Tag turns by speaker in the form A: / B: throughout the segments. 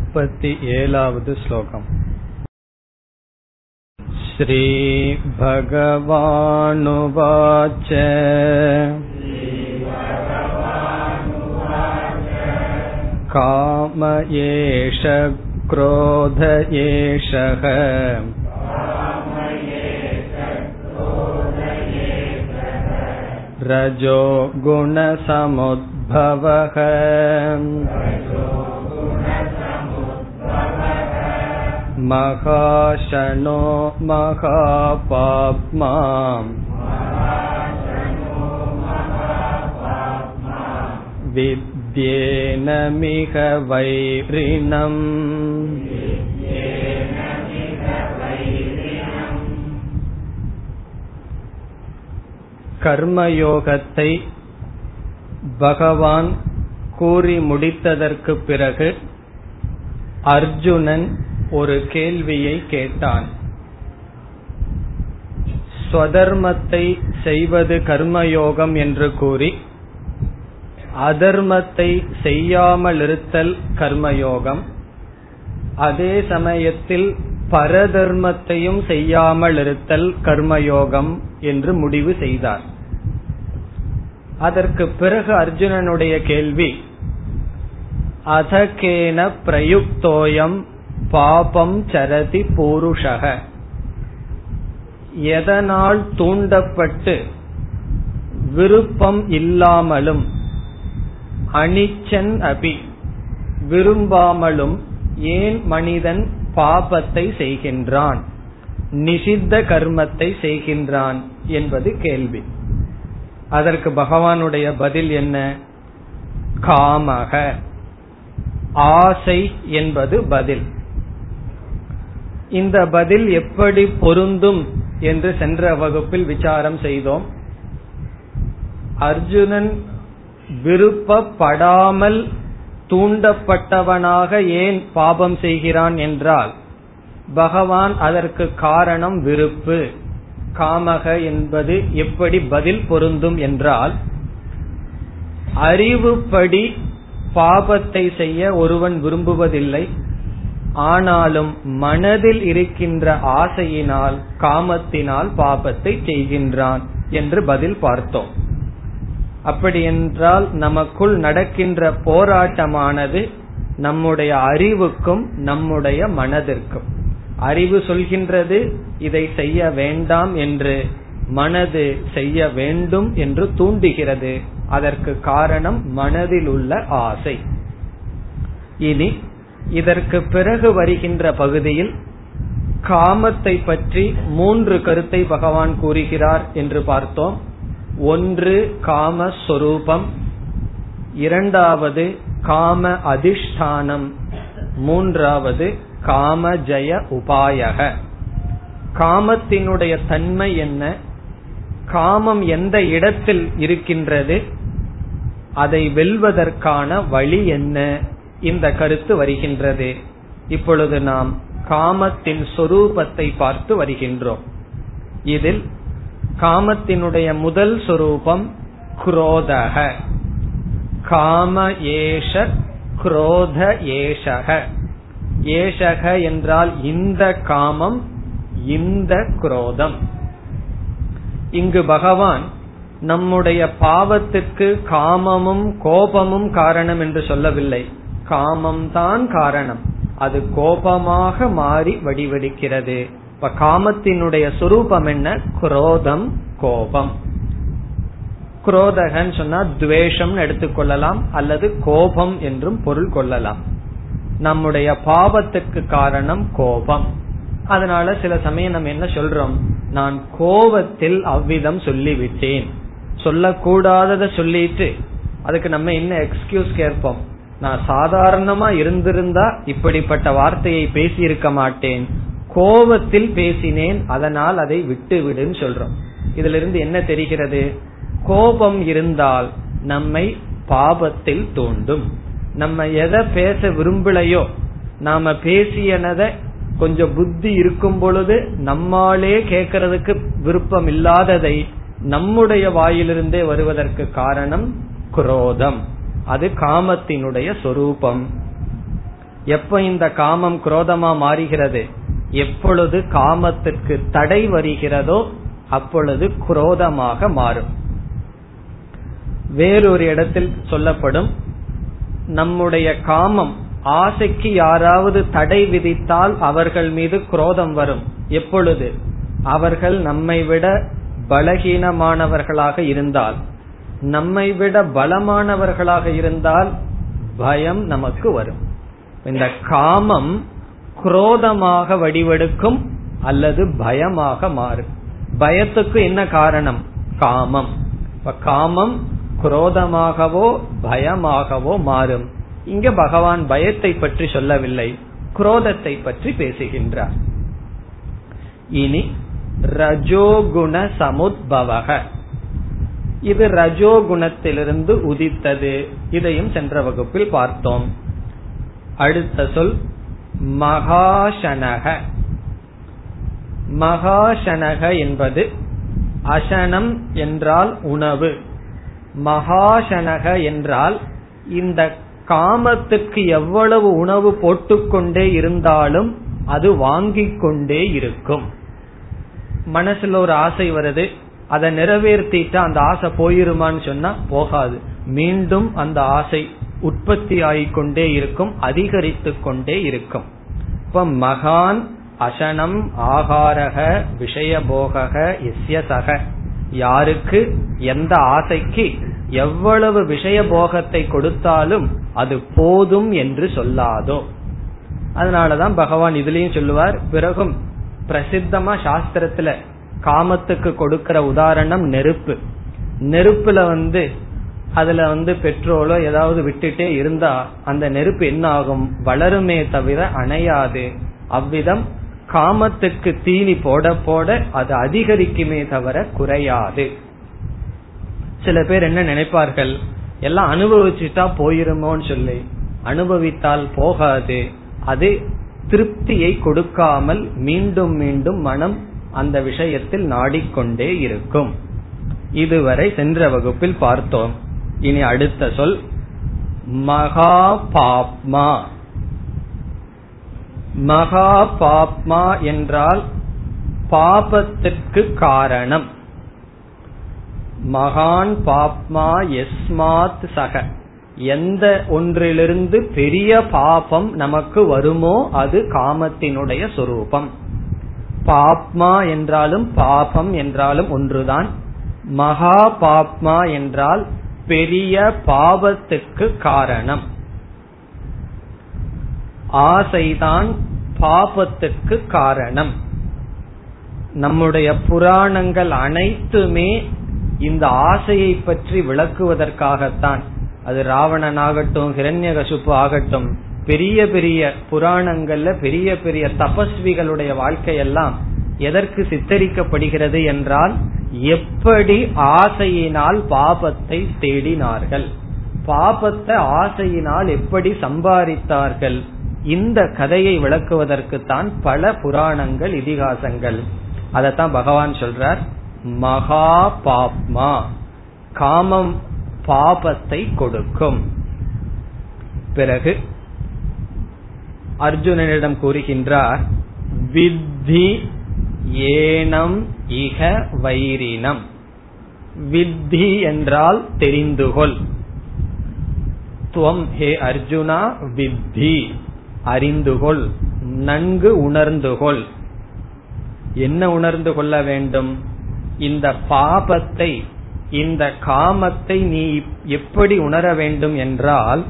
A: मुपति एलावद् श्लोकम् श्रीभगवानुवाच काम एष क्रोध एषः रजो गुणसमुद्भवः महाशनो महापाप्मा विद्येनमिह वैरिणम् கர்மயோகத்தை பகவான் கூறி முடித்ததற்கு பிறகு அர்ஜுனன் ஒரு கேள்வியை கேட்டான். ஸ்வதர்மத்தை செய்வது கர்மயோகம் என்று கூறி அதர்மத்தை செய்யாமலிருத்தல் கர்மயோகம். அதே சமயத்தில் பரதர்மத்தையும் செய்யாமல் இருத்தல் கர்மயோகம் என்று முடிவு செய்தார். அதற்கு பிறகு அர்ஜுனனுடைய கேள்வி அதகேன பிரயுக்தோயம் பாபம் சரதி பூருஷக. எதனால் தூண்டப்பட்டு விருப்பம் இல்லாமலும் அனிச்சன் அபி விரும்பாமலும் ஏன் மனிதன் பாபத்தை செய்கின்றான்? நிஷித்த கர்மத்தை செய்கின்றான் என்பது கேள்வி. அதற்கு பகவானுடைய பதில் என்ன? காமக. ஆசை என்பது பதில். இந்த பதில் எப்படி பொருந்தும் என்று சென்ற வகுப்பில் விசாரம் செய்தோம். அர்ஜுனன் விருப்பப்படாமல் தூண்டப்பட்டவனாக ஏன் பாபம் செய்கிறான் என்றால் பகவான் அதற்கு காரணம் விருப்பு. காமக என்பது எப்படி பதில் பொருந்தும் என்றால் அறிவுப்படி பாபத்தை செய்ய ஒருவன் விரும்புவதில்லை. ஆனாலும் மனதில் இருக்கின்ற ஆசையினால் காமத்தினால் பாபத்தை செய்கின்றான் என்று பதில் பார்த்தோம். அப்படி என்றால் நமக்குள் நடக்கின்ற போராட்டமானது நம்முடைய அறிவுக்கும் நம்முடைய மனதிற்கும். அறிவு சொல்கின்றது இதை செய்ய வேண்டாம் என்று மனது செய்ய வேண்டும் என்று தூண்டுகிறது. அதற்கு காரணம் மனதில் உள்ள ஆசை. இனி இதற்கு பிறகு வருகின்ற பகுதியில் காமத்தை பற்றி மூன்று கருத்தை பகவான் கூறுகிறார் என்று பார்த்தோம். ஒன்று காமஸ்வரூபம் இரண்டாவது காம அதிஷ்டானம். மூன்றாவது காம ஜெய உபாயக. காமத்தினுடைய தன்மை என்ன? காமம் எந்த இடத்தில் இருக்கின்றது? அதை வெல்வதற்கான வழி என்ன? இந்த கருத்து வருகின்றது. இப்பொழுது நாம் காமத்தின் சொரூபத்தை பார்த்து வருகின்றோம். இதில் காமத்தினுடைய முதல் சொரூபம் குரோதக. காம ஏஷ குரோத ஏஷக. ஏஷக என்றால் இந்த காமம் இந்த குரோதம். இங்கு பகவான் நம்முடைய பாவத்துக்கு காமமும் கோபமும் காரணம் என்று சொல்லவில்லை. காமம் தான் காரணம். அது கோபமாக மாறி வடிவெடுக்கிறது. இப்ப காமத்தினுடைய சுரூபம் என்ன? குரோதம் கோபம். குரோதகன் சொன்னா துவேஷம் எடுத்துக்கொள்ளலாம் அல்லது கோபம் என்றும் பொருள் கொள்ளலாம். நம்முடைய பாவத்துக்கு காரணம் கோபம். அதனால சில சமயம் நம்ம என்ன சொல்றோம்? நான் கோபத்தில் அவ்விதம் சொல்லிவிட்டேன். சொல்லக்கூடாதத சொல்லிட்டு அதுக்கு நம்ம என்ன எக்ஸ்கியூஸ் கேட்போம்? நான் சாதாரணமா இருந்திருந்தா இப்படிப்பட்ட வார்த்தையை பேசி இருக்க மாட்டேன். கோபத்தில் பேசினேன் அதனால் அதை விட்டு விடுன்னு சொல்றோம். இதுல இருந்து என்ன தெரிகிறது? கோபம் இருந்தால் நம்மை பாபத்தில் தூண்டும். நம்ம எதை பேச விரும்பலையோ நாம பேசியனத கொஞ்சம் புத்தி இருக்கும் பொழுது நம்மாலே கேட்கறதுக்கு விருப்பம் இல்லாததை நம்முடைய வாயிலிருந்தே வருவதற்கு காரணம் குரோதம். அது காமத்தினுடைய சொரூபம். எப்ப இந்த காமம் குரோதமா மாறுகிறது? எப்பொழுது காமத்திற்கு தடை வருகிறதோ அப்பொழுது குரோதமாக மாறும். வேறொரு இடத்தில் சொல்லப்படும் நம்முடைய காமம் ஆசைக்கு யாராவது தடை விதித்தால் அவர்கள் மீது குரோதம் வரும். எப்பொழுது? அவர்கள் நம்மை விட பலகீனமானவர்களாக இருந்தால். நம்மை விட பலமானவர்களாக இருந்தால் பயம் நமக்கு வரும். இந்த காமம் குரோதமாக வடிவெடுக்கும் அல்லது பயமாக மாறும். பயத்துக்கு என்ன காரணம்? காமம். காமம் குரோதமாகவோ பயமாகவோ மாறும். இங்க பகவான் பயத்தை பற்றி சொல்லவில்லை. குரோதத்தை பற்றி பேசுகின்றார். இனி ரஜோகுண சமுத்பவக. இது ரஜோகுணத்திலிருந்து உதித்தது. இதையும் சென்ற வகுப்பில் பார்த்தோம். அடுத்த சொல் மகாசனக. மகாசனக என்பது அசனம் என்றால் உணவு. மகாசனக என்றால் இந்த காமத்துக்கு எவ்வளவு உணவு போட்டுக்கொண்டே இருந்தாலும் அது வாங்கிக் கொண்டே இருக்கும். மனசுல ஒரு ஆசை வருது அதை நிறைவேற்றிட்டு அந்த ஆசை போயிருமான்னு சொன்னா போகாது. மீண்டும் அந்த ஆசை உற்பத்தி ஆகிக்கொண்டே இருக்கும் அதிகரித்து கொண்டே இருக்கும். இப்ப மகான் அசனம் ஆகாரக விஷயபோக இஸ்யசக. யாருக்கு? எந்த ஆசைக்கு? எவ்வளவு விஷய போகத்தை கொடுத்தாலும் அது போதும் என்று சொல்லாதோ. அதனாலதான் பகவான் இதுலயும் சொல்லுவார் பிறகும் பிரசித்தமா சாஸ்திரத்துல காமத்துக்கு கொடுக்கிற உதாரணம் நெருப்பு. நெருப்புல வந்து அதுல வந்து பெட்ரோலோ ஏதாவது விட்டுட்டே இருந்தா அந்த நெருப்பு என்ன ஆகும் வளருமே தவிர அணையாது. அவ்விதம் காமத்துக்கு தீனி போட போட அது அதிகரிக்குமே தவிர குறையாது. சில பேர் என்ன நினைப்பார்கள்? எல்லாம் அனுபவிச்சுட்டா போயிருமோன்னு சொல்லி. அனுபவித்தால் போகாது. அது திருப்தியை கொடுக்காமல் மீண்டும் மீண்டும் மனம் அந்த விஷயத்தில் நாடிக்கொண்டே இருக்கும். இதுவரை சென்ற வகுப்பில் பார்த்தோம். இனி அடுத்த சொல் மகா பாப்மா மகா பாப்மா என்றால் பாபத்திற்கு காரணம். மகான் பாப்மா எஸ்மாத் சக. எந்த ஒன்றிலிருந்து பெரிய பாபம் நமக்கு வருமோ அது காமத்தினுடைய சொரூபம். பாப்மா என்றாலும் பாபம் என்றாலும் ஒன்றுதான். மகா பாப்மா என்றால் பெரிய பாவத்துக்கு காரணம். ஆசைதான் பாபத்துக்கு காரணம். நம்முடைய புராணங்கள் அனைத்துமே இந்த ஆசையை பற்றி விளக்குவதற்காகத்தான். அது ராவணனாகட்டும் ஹிரண்யகசுப்பு ஆகட்டும் பெரிய பெரிய புராணங்கள்ல பெரிய பெரிய தபஸ்விகளுடைய வாழ்க்கையெல்லாம் எதற்கு சித்தரிக்கப்படுகிறது என்றால் எப்படி ஆசையினால் பாபத்தை தேடினார்கள்? பாபத்தை ஆசையினால் எப்படி சம்பாதித்தார்கள்? இந்த கதையை விளக்குவதற்கு தான் பல புராணங்கள் இதிகாசங்கள். அதத்தான் பகவான் சொல்றார் மகா பாப்மா காமம் பாபத்தை கொடுக்கும். பிறகு அர்ஜுனனிடம் கூறுகின்றார் வித்தி ஏனம் இக வைரினம். வித்தி என்றால் தெரிந்துகொள். துவம் ஹே அர்ஜுனா வித்தி அறிந்துகொள் நன்கு உணர்ந்துகொள். என்ன உணர்ந்து கொள்ள வேண்டும்? இந்த பாபத்தை இந்த காமத்தை நீ எப்படி உணர வேண்டும் என்றால்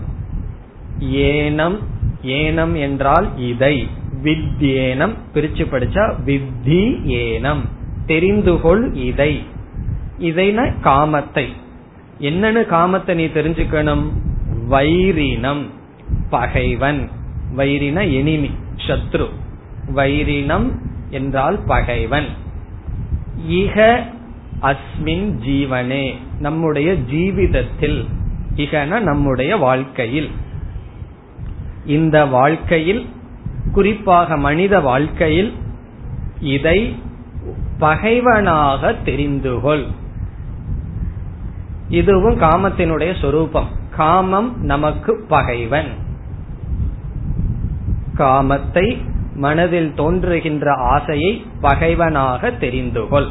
A: ஏனம் ஏனம் என்றால் இதை. வித்யேனம் பிரிச்சு படிச்சா வித்தி ஏனம் தெரிந்துகொள் இதை. இதைன காமத்தை. என்னன்னு காமத்தை நீ தெரிஞ்சுக்கணும்? வைரினம். பகைவன். வைரின எனிமி சத்ரு. வைரினம் என்றால் பகைவன். இக அஸ்மின் ஜீவனே. நம்முடைய ஜீவிதத்தில். இகன நம்முடைய வாழ்க்கையில். இந்த வாழ்க்கையில் குறிப்பாக மனித வாழ்க்கையில் இதை பகைவனாக தெரிந்துகொள். இதுவும் காமத்தினுடைய சொரூபம். காமம் நமக்கு பகைவன். காமத்தை மனதில் தோன்றுகின்ற ஆசையை பகைவனாக தெரிந்து கொள்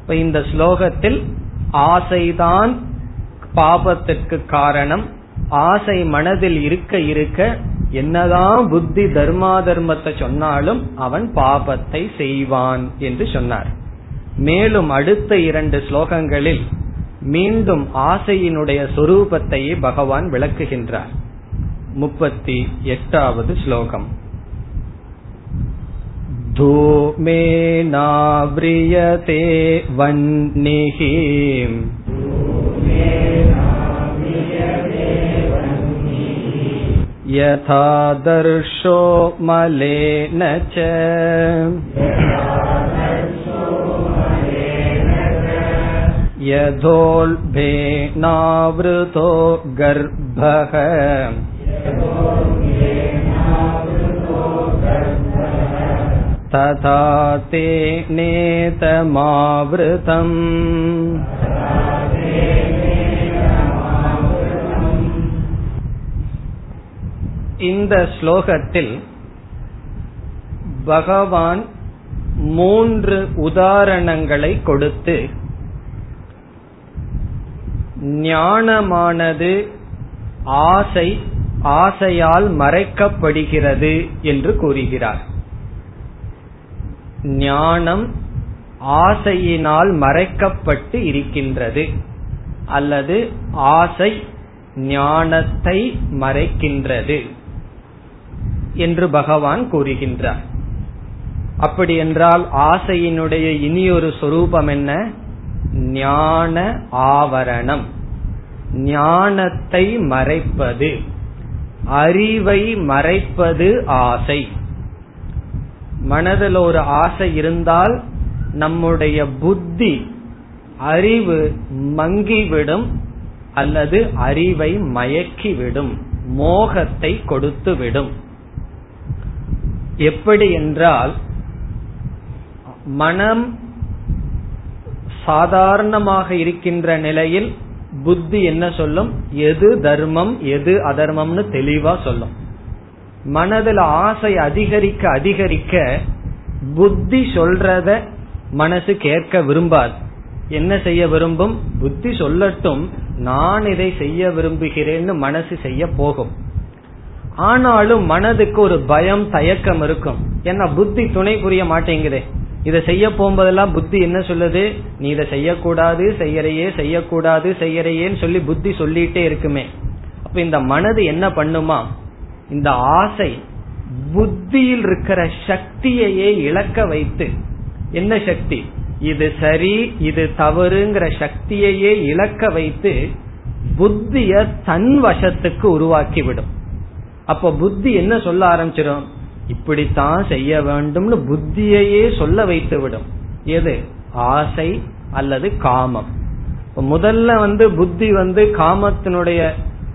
A: இப்ப இந்த ஸ்லோகத்தில் ஆசைதான் பாபத்திற்கு காரணம். ஆசை மனதில் இருக்க இருக்க என்னதான் புத்தி தர்மா தர்மத்தை சொன்னாலும் அவன் பாபத்தை செய்வான் என்று சொன்னார் மேலும் அடுத்த இரண்டு ஸ்லோகங்களில் மீண்டும் ஆசையினுடைய சொரூபத்தையே பகவான் விளக்குகின்றார் முப்பத்தி எட்டாவது ஸ்லோகம் धूमेनाव्रियते वह्निः यथा दर्शो मलेन च यथोल्भेनावृतो गर्भः तथा ते இந்த ஸ்லோகத்தில் பகவான் மூன்று உதாரணங்களை கொடுத்து ஞானமானது ஆசை ஆசையால் மறைக்கப்படுகிறது என்று கூறுகிறார். ஞானம் ஆசையினால் மறைக்கப்பட்டு இருக்கின்றது அல்லது ஆசை ஞானத்தை மறைக்கின்றது. என்று பகவான் கூறுகின்றார். அப்படி என்றால் ஆசையினுடைய இனியொரு சொரூபம் என்ன? ஞான ஆவரணம். ஞானத்தை மறைப்பது. அறிவை மறைப்பது ஆசை. மனதில் ஒரு ஆசை இருந்தால் நம்முடைய புத்தி அறிவு மங்கிவிடும் அல்லது அறிவை மயக்கிவிடும் மோகத்தை கொடுத்துவிடும். எப்படி என்றால் மனம் சாதாரணமாக இருக்கின்ற நிலையில் புத்தி என்ன சொல்லும்? எது தர்மம் எது அதர்மம்னு தெளிவா சொல்லும். மனதில் ஆசை அதிகரிக்க அதிகரிக்க புத்தி சொல்றத மனசு கேட்க விரும்பாது. என்ன செய்ய விரும்பும்? புத்தி சொல்லட்டும். நான் இதை செய்ய விரும்புகிறேன்னு மனசு செய்ய போகும். ஆனாலும் மனதுக்கு ஒரு பயம் தயக்கம் இருக்கும். ஏன்னா புத்தி துணை புரிய மாட்டேங்குதே. இதை செய்ய போகும்போதெல்லாம் புத்தி என்ன சொல்லுது? நீ இதை செய்யக்கூடாது செய்யறையே செய்யக்கூடாது செய்யறையேன்னு சொல்லி புத்தி சொல்லிட்டே இருக்குமே. அப்ப இந்த மனது என்ன பண்ணுமா? இந்த ஆசை புத்தியில் இருக்கிற சக்தியையே இழக்க வைத்து என்ன சக்தி? இது சரி இது தவறுங்கிற சக்தியையே இழக்க வைத்து புத்திய தன் வசத்துக்கு உருவாக்கிவிடும். அப்ப புத்தி என்ன சொல்ல ஆரம்பிச்சிடும்? இப்படித்தான் செய்ய வேண்டும்னு புத்தியையே சொல்ல வைத்து விடும். எது? ஆசை அல்லது காமம். முதல்ல வந்து புத்தி வந்து காமத்தினுடைய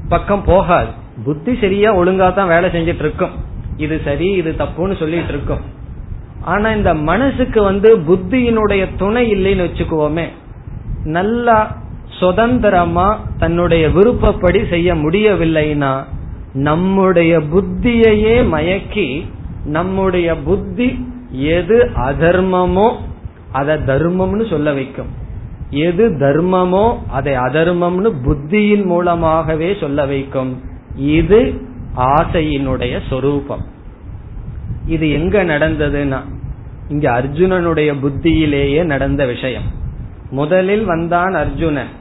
A: பக்கம் போகாது. புத்தி சரியா ஒழுங்கா தான் வேலை செஞ்சிட்டு இருக்கும் இது சரி இது தப்புன்னு சொல்லிட்டு இருக்கும் ஆனா இந்த மனசுக்கு வந்து புத்தியினுடைய துணை இல்லைன்னு வச்சுக்குவோமே நல்லா சுதந்திரமா தன்னுடைய விருப்பப்படி செய்ய முடியவில்லைன்னா நம்முடைய புத்தியையே மயக்கி நம்முடைய புத்தி எது அதர்மமோ அதை தர்மம்னு சொல்ல வைக்கும். எது தர்மமோ அதை அதர்மம்னு புத்தியின் மூலமாகவே சொல்ல வைக்கும். இது ஆசையினுடைய சொரூபம். இது எங்க நடந்ததுன்னா இங்க அர்ஜுனனுடைய புத்தியிலேயே நடந்த விஷயம். முதலில் வந்தான் அர்ஜுனன்.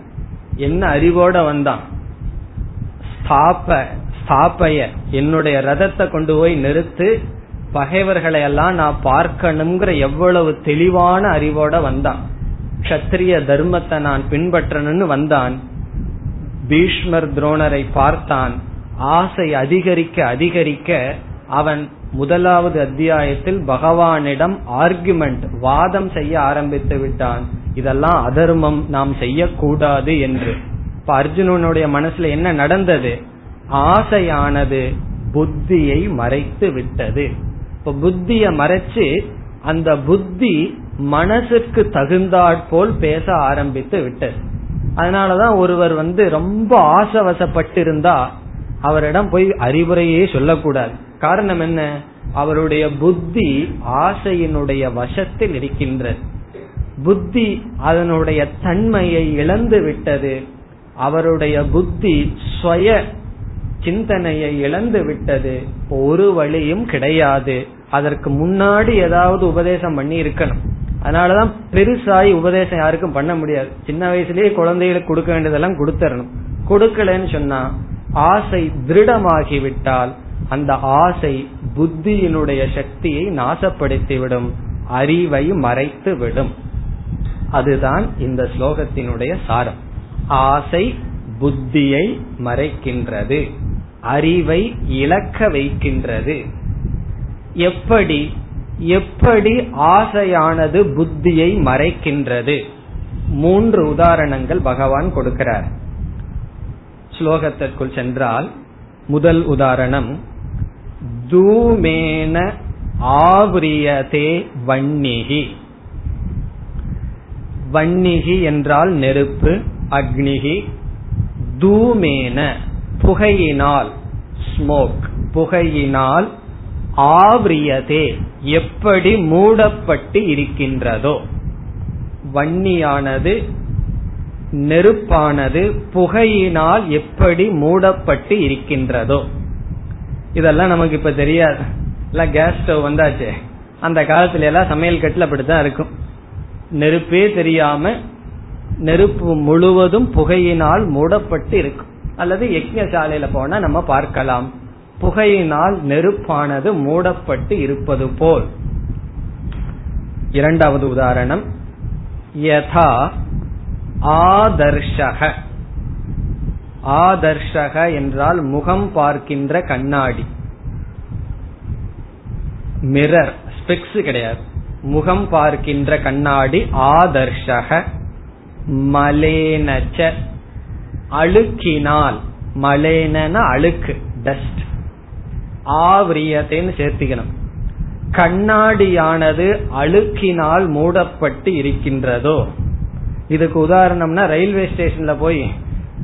A: என்ன அறிவோட வந்தான்? ஸ்தாப ஸ்தாபய என்னுடைய ரதத்தை கொண்டு போய் நிறுத்து பகைவர்களை எல்லாம் நான் பார்க்கணுங்கிற எவ்வளவு தெளிவான அறிவோட வந்தான். கத்திரிய தர்மத்தை நான் பின்பற்றணும்னு வந்தான். பீஷ்மர் துரோணரை பார்த்தான். ஆசை அதிகரிக்க அதிகரிக்க அவன் முதலாவது அத்தியாயத்தில் பகவானிடம் ஆர்குமெண்ட் வாதம் செய்ய ஆரம்பித்து விட்டான். இதெல்லாம் அதர்மம் நாம் செய்யக்கூடாது என்று. இப்ப அர்ஜுனனுடைய மனசுல என்ன நடந்தது? ஆசையானது புத்தியை மறைத்து விட்டது. இப்ப புத்திய மறைச்சு அந்த புத்தி மனசுக்கு தகுந்தாற்போல் பேச ஆரம்பித்து விட்டது. அதனாலதான் ஒருவர் வந்து ரொம்ப ஆசவசப்பட்டு அவரிடம் போய் அறிவுரையே சொல்லக்கூடாது. காரணம் என்ன? அவருடைய புத்தி ஆசையினுடைய வசத்தில் இருக்கின்றது. புத்தி அதனுடைய தன்மையை இழந்து விட்டது. அவருடைய புத்தி ஸ்வய சிந்தனையை இழந்து விட்டது ஒரு வழியும் கிடையாது. அதற்கு முன்னாடி ஏதாவது உபதேசம் பண்ணி இருக்கணும். அதனாலதான் பெருசாகி உபதேசம் யாருக்கும் பண்ண முடியாது. சின்ன வயசுலயே குழந்தைகளுக்கு கொடுக்க வேண்டியதெல்லாம் கொடுத்துடணும் கொடுக்கலன்னு சொன்னா ஆசை திருடமாகிவிட்டால் அந்த ஆசை புத்தியினுடைய சக்தியை நாசப்படுத்திவிடும். அறிவை மறைத்து விடும் அதுதான் இந்த ஸ்லோகத்தினுடைய சாரம். ஆசை புத்தியை மறைக்கின்றது. அறிவை இழக்க வைக்கின்றது. எப்படி? எப்படி ஆசையானது புத்தியை மறைக்கின்றது? மூன்று உதாரணங்கள் பகவான் கொடுக்கிறார். ஸ்லோகத்திற்குள் சென்றால் முதல் உதாரணம் தூமேன ஆவிரியதே வன்னிகி. வன்னிகி என்றால் நெருப்பு அக்னிகி தூமேன புகையினால் ஸ்மோக் புகையினால் ஆவிரியதே எப்படி மூடப்பட்டு இருக்கின்றதோ. வன்னியானது நெருப்பானது புகையினால் எப்படி மூடப்பட்டு இருக்கின்றதோ. இதெல்லாம் நமக்கு இப்ப தெரியாது. எல்லாம் கேஸ் ஸ்டவ் வந்தாச்சு. அந்த காலத்துல எல்லாம் சமையல் கட்டில் அப்படித்தான் இருக்கும். நெருப்பே தெரியாம நெருப்பு முழுவதும் புகையினால் மூடப்பட்டு இருக்கும் அல்லது யஜ்யசாலையில போனா நம்ம பார்க்கலாம். புகையினால் நெருப்பானது மூடப்பட்டு இருப்பது போல். இரண்டாவது உதாரணம். யதா ஆதர்ஷக. ஆதர்ஷக என்றால் முகம் பார்க்கின்ற கண்ணாடி. மிரர் ஸ்பெக்ஸ் கிடையாது. முகம் பார்க்கின்ற கண்ணாடி ஆதர்ஷக. மலேனச்ச அழுக்கினால் மலேன அழுக்கு டஸ்ட் ஆவிரியத்தைன்னு சேர்த்திக்கணும். கண்ணாடியானது அழுக்கினால் மூடப்பட்டு இருக்கின்றதோ. இதுக்கு உதாரணம்னா ரயில்வே ஸ்டேஷன்ல போய்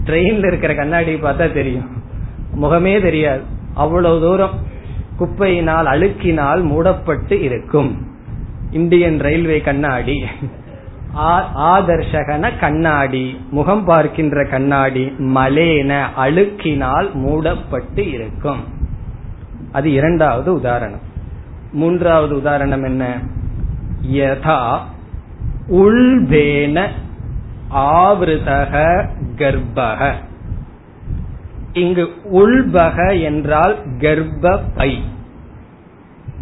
A: ட்ரெயின்ல இருக்கிற கண்ணாடி பார்த்தா தெரியும். முகமே தெரியாது. அவ்வளவு தூரம் குப்பையினால் அழுக்கினால் மூடப்பட்டு இருக்கும். இந்தியன் ரயில்வே கண்ணாடி. ஆதர்ஷகன கண்ணாடி முகம் பார்க்கின்ற கண்ணாடி மலேன அழுக்கினால் மூடப்பட்டு இருக்கும். அது இரண்டாவது உதாரணம். மூன்றாவது உதாரணம் என்ன? யதா உள்பேன ஆவிருதக கர்ப்பக. இங்கு உள்பக என்றால் கர்ப்ப பை.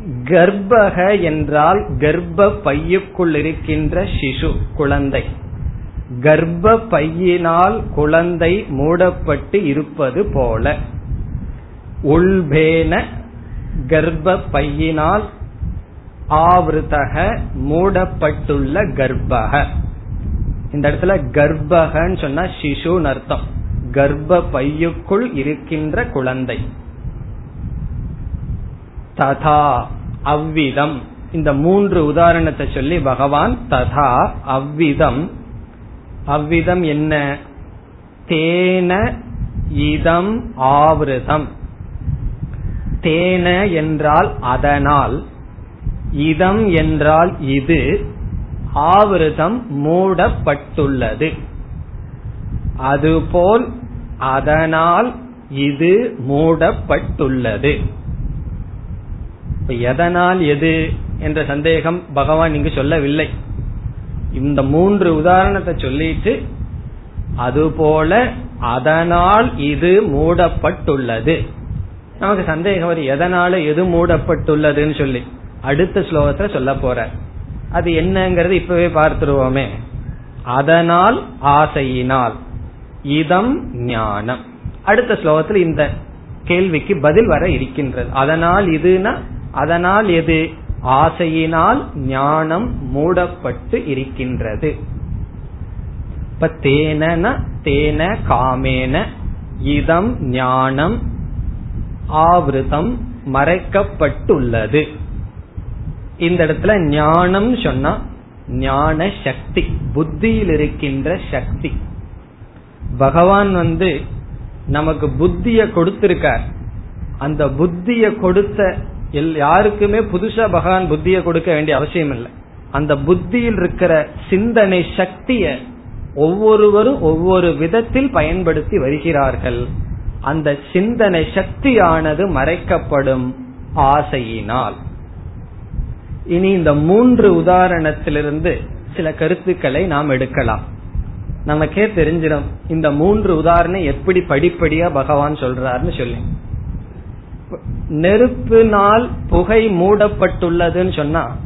A: கர்ப்பக என்றால் கர்ப்ப பையுக்குள் இருக்கின்ற சிசு குழந்தை. கர்ப்ப பையினால் குழந்தை மூடப்பட்டு இருப்பது போல. உள்பேன கர்ப்ப பையினால் ஆவிருத்தக மூடப்பட்டுள்ள கர்ப்பக. இந்த இடத்துல கர்ப்பகன்னு சொன்னா சிசுன்னு அர்த்தம். கர்ப்ப பையுக்குள் இருக்கின்ற குழந்தை. ததா அவ்விதம். இந்த மூன்று உதாரணத்தை சொல்லி பகவான் ததா அவ்விதம். அவ்விதம் என்ன? தேன இதம் ஆவிரதம். தேன என்றால் அதனால் இதம் என்றால் இது ஆவிரதம் மூடப்பட்டுள்ளது. அதுபோல் அதனால் இது மூடப்பட்டுள்ளது. எதனால் எது என்ற சந்தேகம் பகவான் இங்கு சொல்லவில்லை. இந்த மூன்று உதாரணத்தை சொல்லிட்டு அதுபோல அதனால் இது மூடப்பட்டுள்ளது. நமக்கு சந்தேகம் வரும் எதனால எது மூடப்பட்டுள்ளதுன்னு சொல்லி. அடுத்த ஸ்லோகத்துல சொல்ல போற. அது என்னங்கிறது இப்பவே பார்த்துருவோமே. அதனால் ஆசையினால். இதம் ஞானம். அடுத்த ஸ்லோகத்தில் இந்த கேள்விக்கு பதில் வர இருக்கின்றது. அதனால் இதுனா அதனால் எது? ஆசையினால் ஞானம் மூடப்பட்டு இருக்கின்றது. இப்ப தேன தேன காமேன இதம் ஞானம் ஆவிரதம் மறைக்கப்பட்டுள்ளது. இந்த இடத்துல ஞானம் சொன்னா ஞான சக்தி புத்தியில் இருக்கின்ற சக்தி. பகவான் வந்து நமக்கு புத்திய கொடுத்திருக்கார். அந்த புத்திய கொடுத்த யாருக்குமே புதுசா பகவான் புத்தியை கொடுக்க வேண்டிய அவசியம் இல்லை. அந்த புத்தியில் இருக்கிற சிந்தனை சக்திய ஒவ்வொருவரும் ஒவ்வொரு விதத்தில் பயன்படுத்தி வருகிறார்கள். அந்த சிந்தனை சக்தியானது மறைக்கப்படும் ஆசையினால். இனி இந்த மூன்று உதாரணத்திலிருந்து சில கருத்துக்களை நாம் எடுக்கலாம். நமக்கே தெரிஞ்சிடும் இந்த மூன்று உதாரணம் எப்படி படிப்படியா பகவான் சொல்றாருன்னு சொல்லி. நெருப்பினால் புகை மூடப்பட்டுள்ளதுன்னு சொன்னா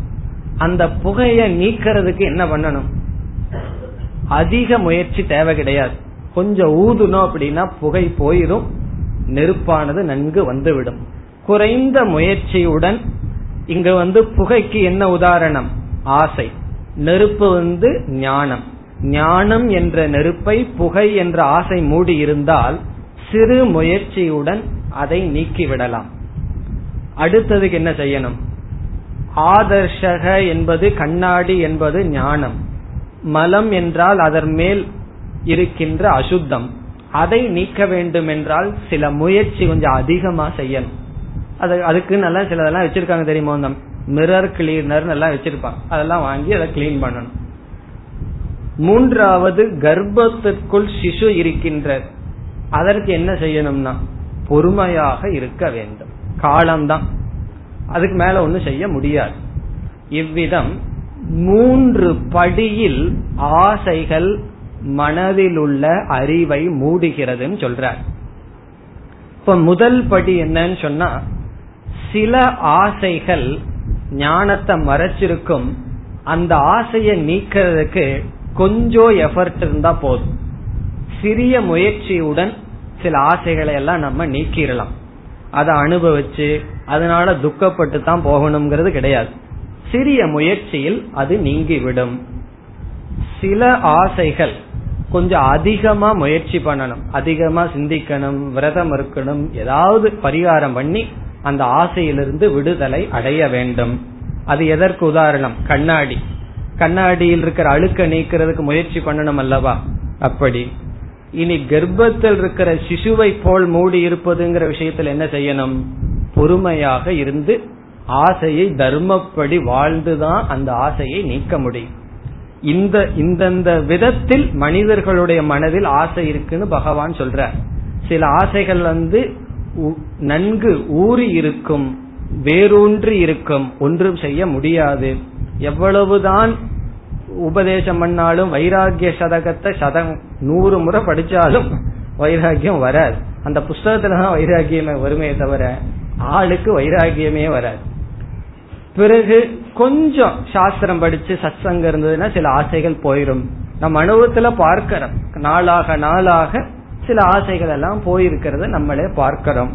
A: அந்த புகையை நீக்கிறதுக்கு என்ன பண்ணணும்? அதிக முயற்சி தேவை கிடையாது. கொஞ்சம் ஊதுனோம் அப்படின்னா புகை போயிடும் நெருப்பானது நன்கு வந்துவிடும். குறைந்த முயற்சியுடன் இங்க வந்து புகைக்கு என்ன உதாரணம்? ஆசை. நெருப்பு வந்து ஞானம். ஞானம் என்ற நெருப்பை புகை என்ற ஆசை மூடி இருந்தால் சிறு முயற்சியுடன் அதை நீக்கிவிடலாம். அடுத்ததுக்கு என்ன செய்யணும்? ஆதர்ஷக என்பது கண்ணாடி என்பது ஞானம். மலம் என்றால் அதன் மேல் இருக்கின்ற அசுத்தம். அதை நீக்க வேண்டும் என்றால் சில முயற்சி கொஞ்சம் அதிகமா செய்யணும். அது அதுக்கு நல்லா சிலதெல்லாம் வச்சிருக்காங்க தெரியுமா அந்த மிரர் கிளீனர் எல்லாம் வச்சிருப்பாங்க. அதெல்லாம் வாங்கி அதை கிளீன் பண்ணணும். மூன்றாவது கர்ப்பத்திற்குள் சிசு இருக்கின்ற அதற்கு என்ன செய்யணும்னா பொறுமையாக இருக்க வேண்டும். காலம்தான். அதுக்கு மேல ஒன்னும் செய்ய முடியாது. இவ்விதம் மூன்று படியில் ஆசைகள் மனதில் உள்ள அறிவை மூடுகிறதுன்னு சொல்றார். இப்ப முதல் படி என்னன்னு சொன்னா சில ஆசைகள் ஞானத்தை மறைச்சிருக்கும் அந்த ஆசையை நீக்கிறதுக்கு கொஞ்சம் எஃபர்ட் இருந்தா போதும். சிறிய முயற்சியுடன் சில ஆசைகளை எல்லாம் நம்ம நீக்கிடலாம் அதை அனுபவிச்சு அதனால துக்கப்பட்டு தான் போகணுங்கிறது கிடையாது. சிறிய முயற்சியில் அது நீங்கிவிடும். சில ஆசைகள் கொஞ்சம் அதிகமா முயற்சி பண்ணணும். அதிகமா சிந்திக்கணும் விரதம் இருக்கணும் ஏதாவது பரிகாரம் பண்ணி அந்த ஆசையிலிருந்து விடுதலை அடைய வேண்டும். அது எதற்கு உதாரணம்? கண்ணாடி. கண்ணாடியில் இருக்கிற அழுக்க நீக்கிறதுக்கு முயற்சி பண்ணணும் அல்லவா? அப்படி. இனி கர்ப்பத்தில் இருக்கிற சிசுவை போல் மூடி இருப்பதுங்கிற விஷயத்தில் என்ன செய்யணும்? பொறுமையாக இருந்து ஆசையை தர்மப்படி வாழ்ந்துதான் அந்த ஆசையை நீக்க முடியும். இந்த இந்தந்த விதத்தில் மனிதர்களுடைய மனதில் ஆசை இருக்குன்னு பகவான் சொல்ற சில ஆசைகள் வந்து நன்கு ஊறி இருக்கும் வேரூன்றி இருக்கும் ஒன்றும் செய்ய முடியாது. எவ்வளவுதான் உபதேசம் பண்ணாலும் வைராகிய சதகத்தை சதம் நூறு முறை படிச்சாலும் வைராகியம் வராது. அந்த புஸ்தகத்துலதான் வைராகியமே வருமே தவிர ஆளுக்கு வைராகியமே வராது. பிறகு கொஞ்சம் சாஸ்திரம் படிச்சு சத்சங்க இருந்ததுன்னா சில ஆசைகள் போயிடும் நம்ம அனுபவத்துல பார்க்கிறோம். நாளாக நாளாக சில ஆசைகள் எல்லாம் போயிருக்கிறத நம்மளே பார்க்கிறோம்.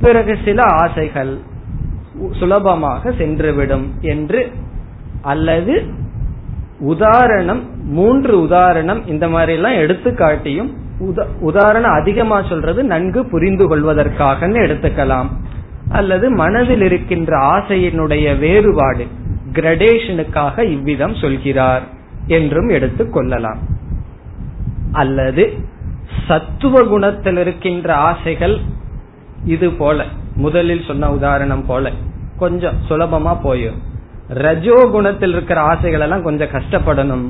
A: பிறகு சில ஆசைகள் சுலபமாக சென்றுவிடும் என்று அல்லது உதாரணம் மூன்று உதாரணம் இந்த மாதிரி எல்லாம் எடுத்து காட்டியும் உதாரணம் அதிகமா சொல்றது நன்கு புரிந்து கொள்வதற்காக எடுத்துக்கலாம். அல்லது மனதில் இருக்கின்ற ஆசையினுடைய வேறுபாடு கிரடேஷனுக்காக இவ்விதம் சொல்கிறார் என்றும் எடுத்துக் கொள்ளலாம். அல்லது சத்துவ குணத்தில் இருக்கின்ற ஆசைகள் இது போல முதலில் சொன்ன உதாரணம் போல கொஞ்சம் சுலபமா போயும் ரஜோ குணத்தில் இருக்கிற ஆசைகள் எல்லாம் கொஞ்சம் கஷ்டப்படணும்.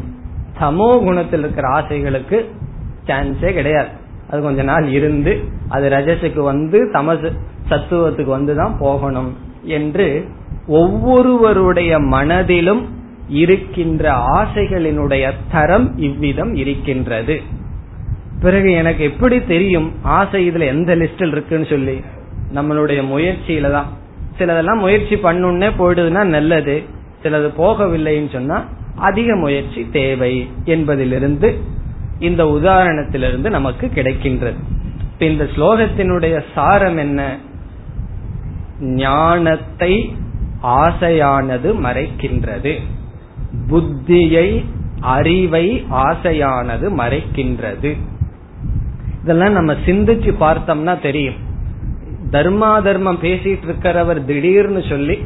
A: சமோ குணத்தில் இருக்கிற ஆசைகளுக்கு சான்ஸே கிடையாது. அது கொஞ்ச நாள் இருந்து அது ரஜசுக்கு வந்து தமசு சத்துவத்துக்கு வந்துதான் போகணும் என்று ஒவ்வொருவருடைய மனதிலும் இருக்கின்ற ஆசைகளினுடைய தரம் இவ்விதம் இருக்கின்றது. பிறகு எனக்கு எப்படி தெரியும் ஆசை இதுல எந்த லிஸ்டில் இருக்குன்னு சொல்லி? நம்மளுடைய முயற்சியில தான் சிலதெல்லாம் முயற்சி பண்ணுன்னே போயிடுதுன்னா நல்லது. சிலது போகவில்லைன்னு சொன்னா அதிக முயற்சி தேவை என்பதிலிருந்து இந்த உதாரணத்திலிருந்து நமக்கு கிடைக்கின்றது. இந்த ஸ்லோகத்தினுடைய சாரம் என்ன? ஞானத்தை ஆசையானது மறைக்கின்றது. புத்தியை அறிவை ஆசையானது மறைக்கின்றது. இதெல்லாம் நம்ம சிந்திச்சு பார்த்தோம்னா தெரியும். தர்மா தர்மம் பேசிட்டு இருக்கிறவர் திடீர்னு சொல்லி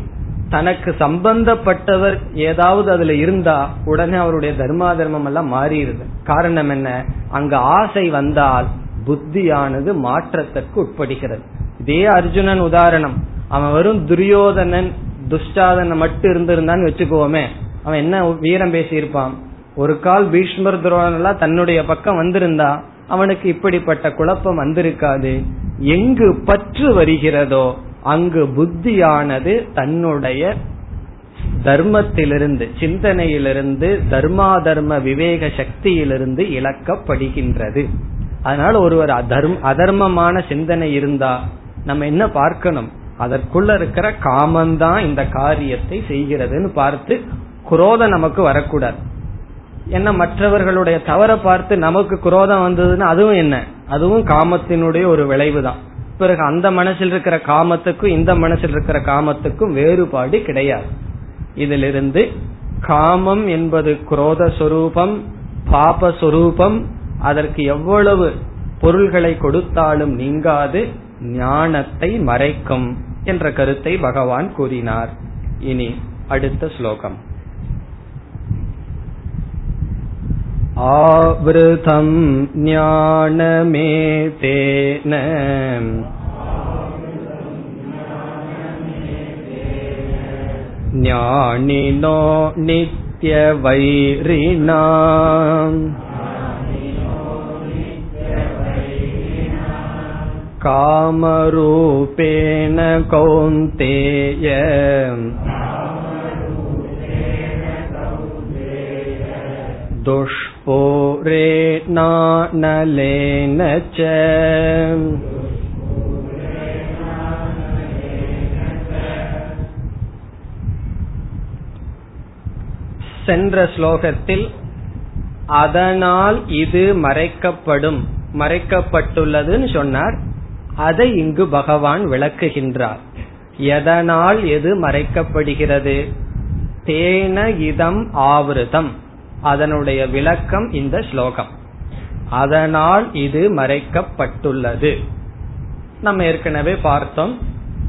A: தனக்கு சம்பந்தப்பட்டவர் ஏதாவது அதுல இருந்தா உடனே அவருடைய தர்மா தர்மம் எல்லாம் மாறிடுது. காரணம் என்ன? அங்க ஆசை வந்தால் புத்தியானது மாற்றத்திற்கு உட்படுகிறது. இதே அர்ஜுனன் உதாரணம். அவன் வெறும் துரியோதனன் துஷ்டாதன மட்டும் இருந்திருந்தான்னு வச்சுக்கோமே. அவன் என்ன வீரம் பேசியிருப்பான்? ஒரு கால் பீஷ்மர் துரோணெல்லாம் தன்னுடைய பக்கம் வந்திருந்தா அவனுக்கு இப்படிப்பட்ட குழப்பம் வந்திருக்காது. எங்கு பற்று வருகிறதோ அங்கு புத்தியானது தன்னுடைய தர்மத்திலிருந்து சிந்தனையிலிருந்து தர்மா தர்ம விவேக சக்தியிலிருந்து இழக்கப்படுகின்றது. அதனால ஒருவர் அதர்ம அதர்மமான சிந்தனை இருந்தா நம்ம என்ன பார்க்கணும்? அதற்குள்ள இருக்கிற காமந்தான் இந்த காரியத்தை செய்கிறதுன்னு பார்த்து குரோதம் நமக்கு வரக்கூடாது. என்ன மற்றவர்களுடைய தவற பார்த்து நமக்கு குரோதம் வந்ததுன்னா அதுவும் என்ன? அதுவும் காமத்தினுடைய ஒரு விளைவு தான் பிறகு அந்த மனசில் இருக்கிற காமத்துக்கும் இந்த மனசில் இருக்கிற காமத்துக்கும் வேறுபாடு கிடையாது. இதிலிருந்து காமம் என்பது குரோத சொரூபம் பாபஸ்வரூபம் அதற்கு எவ்வளவு பொருள்களை கொடுத்தாலும் நீங்காது ஞானத்தை மறைக்கும் என்ற கருத்தை பகவான் கூறினார். இனி அடுத்த ஸ்லோகம். आवृतं ज्ञानमेतेन ज्ञानिनो नित्यवैरिणा कामरूपेण कौन्तेय दुष्पूरेणानलेन च சென்ற ஸ்லோகத்தில் அதனால் இது மறைக்கப்படும் மறைக்கப்பட்டுள்ளதுன்னு சொன்னார் அதை இங்கு பகவான் விளக்குகின்றார் எதனால் எது மறைக்கப்படுகிறது தேன இதம் ஆவிரதம் அதனுடைய விளக்கம் இந்த ஸ்லோகம். அதனால் இது மறைக்கப்பட்டுள்ளது. நம்ம ஏற்கனவே பார்த்தோம்.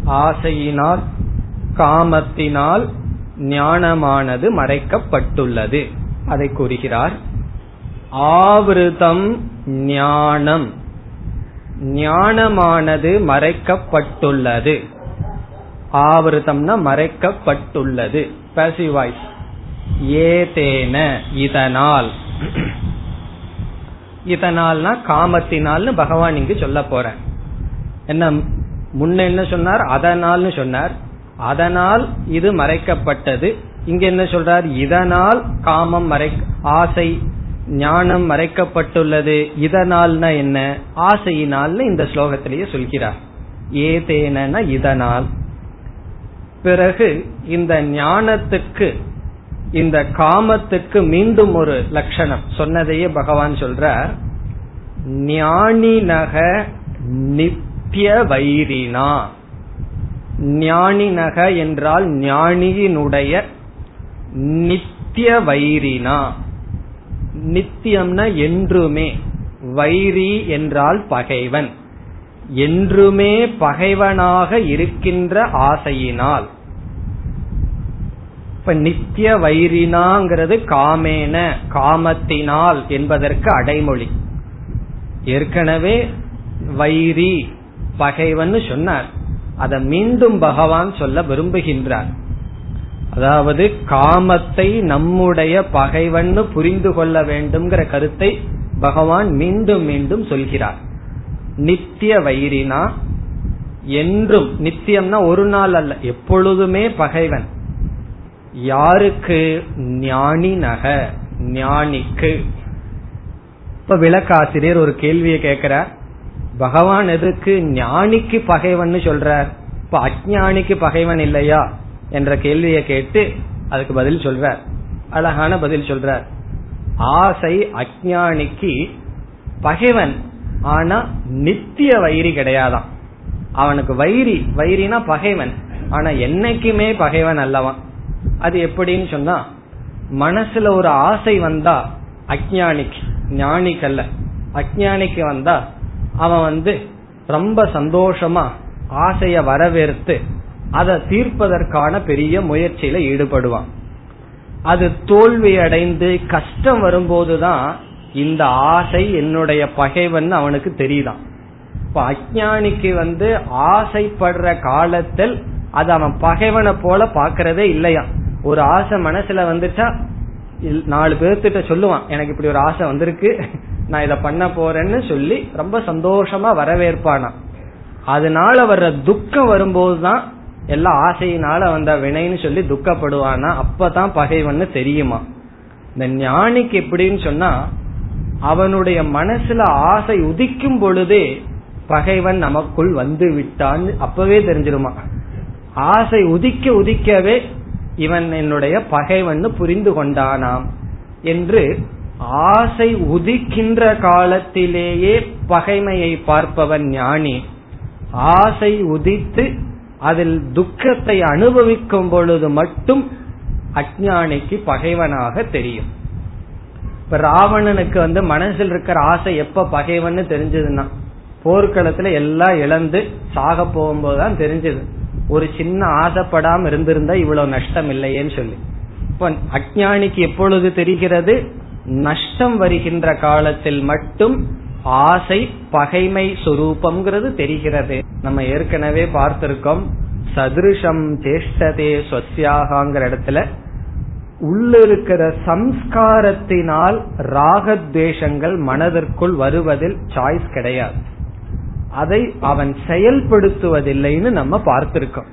A: ஆசையினால் காமத்தினால் ஞானமானது மறைக்கப்பட்டுள்ளது. அதை கூறுகிறார். ஆவிருதம் ஞானம். ஞானமானது மறைக்கப்பட்டுள்ளது. ஆவிருதம்னா மறைக்கப்பட்டுள்ளது. பேசிவ் வாய்ஸ் ஏதேன இதனால். இதனால்னா காமத்தினால்னு பகவான் இங்கு சொல்ல போற. என்ன முன்ன என்ன சொன்னார்? அதனால்னு சொன்னார். அதனால் இது மறைக்கப்பட்டது. இங்க என்ன சொல்றார்? இதனால் காமம் மறை ஆசை ஞானம் மறைக்கப்பட்டுள்ளது. இதனால்னா என்ன? ஆசையினால்னு இந்த ஸ்லோகத்திலேயே சொல்கிறார். ஏதேன இதனால். பிறகு இந்த ஞானத்துக்கு இந்த காமத்துக்கு மீண்டும் ஒரு லட்சணம். சொன்னதையே பகவான் சொல்றார். ஞானினக நித்திய வைரினா. ஞானினக என்றால் ஞானியினுடைய நித்திய வைரினா. நித்தியம்னா என்றுமே. வைரி என்றால் பகைவன். என்றுமே பகைவனாக இருக்கின்ற ஆசையினால். இப்ப நித்திய வைரினாங்கிறது காமேன காமத்தினால் என்பதற்கு அடைமொழி. ஏற்கனவே வைரி பகைவன் சொன்னார். அதை மீண்டும் பகவான் சொல்ல விரும்புகின்றார். அதாவது காமத்தை நம்முடைய பகைவன்னு புரிந்து கொள்ள வேண்டும்ங்கிற கருத்தை பகவான் மீண்டும் மீண்டும் சொல்கிறார். நித்திய வைரினா என்றும் நித்தியம்னா ஒரு நாள் அல்ல எப்பொழுதுமே பகைவன். யாருக்கு ஞானி நக ஞானிக்கு. இப்ப விளக்காசிரியர் ஒரு கேள்வியை கேட்கிறார். பகவான் எதுக்கு ஞானிக்கு பகைவன் சொல்றார்? இப்ப அஜானிக்கு பகைவன் இல்லையா? என்ற கேள்வியை கேட்டு அதுக்கு பதில் சொல்றார் அழகான பதில் சொல்றார். ஆசை அஜானிக்கு பகைவன். ஆனா நித்திய வைரி கிடையாதான் அவனுக்கு வைரி வைரினா பகைவன். ஆனா என்னைக்குமே பகைவன் அல்லவான் அது எப்படின்னு சொன்னா மனசுல ஒரு ஆசை வந்தா அஜானிக்கு ஞானிக்கல்ல அஜானிக்கு வந்தா அவன் வந்து ரொம்ப சந்தோஷமா ஆசைய வரவேற்று அதை தீர்ப்பதற்கான பெரிய முயற்சியில ஈடுபடுவான். அது தோல்வி அடைந்து கஷ்டம் வரும்போதுதான் இந்த ஆசை என்னுடைய பகைவன் அவனுக்கு தெரியுதான். இப்ப அஜானிக்கு வந்து ஆசைப்படுற காலத்தில் அது அவன் பகைவனை போல பாக்குறதே இல்லையா? ஒரு ஆசை மனசுல வந்துட்டா நாலு பேர்த்திட்ட சொல்லுவான் எனக்கு இப்படி ஒரு ஆசை வந்திருக்கு. நான் இத பண்ண போறேன்னு சொல்லி ரொம்ப சந்தோஷமா வரவேற்பானா? அதனால வர்ற துக்கம் வரும்போதுதான் எல்லா ஆசையினால வந்த வினைன்னு சொல்லி துக்கப்படுவானா? அப்பதான் பகைவன்னு தெரியுமா? இந்த ஞானிக்கு எப்படின்னு சொன்னா அவனுடைய மனசுல ஆசை உதிக்கும் பொழுதே பகைவன் நமக்குள் வந்து விட்டான்னு அப்பவே தெரிஞ்சிருமா? ஆசை உதிக்க உதிக்கவே இவன் என்னுடைய பகைவன் புரிந்து கொண்டானாம் என்று ஆசை உதிக்கின்ற காலத்திலேயே பகைமையை பார்ப்பவன் ஞானி. ஆசை உதித்து அதில் துக்கத்தை அனுபவிக்கும் பொழுது மட்டும் அஜானிக்கு பகைவனாக தெரியும். இப்ப ராவணனுக்கு வந்து மனசில் இருக்கிற ஆசை எப்ப பகைவன்னு தெரிஞ்சதுன்னா போர்க்களத்துல எல்லாம் இழந்து சாக போகும்போதுதான் தெரிஞ்சது. ஒரு சின்ன ஆசைப்படாம இருந்திருந்தா இவ்வளவு நஷ்டம் இல்லையேன்னு சொல்லி. இப்ப அஜானிக்கு எப்பொழுது தெரிகிறது? நஷ்டம் வருகின்ற காலத்தில் மட்டும் ஆசை பகைமை சுரூபம்ங்கிறது தெரிகிறது. நம்ம ஏற்கனவே பார்த்திருக்கோம் சதுருஷம் சேஷ்டதே சொசியாகாங்கிற இடத்துல உள்ள இருக்கிற சம்ஸ்காரத்தினால் ராகத்வேஷங்கள் மனதிற்குள் வருவதில் சாய்ஸ் கிடையாது. அதை அவன் செயல்படுத்துவதில்லைன்னு நம்ம பார்த்திருக்கோம்.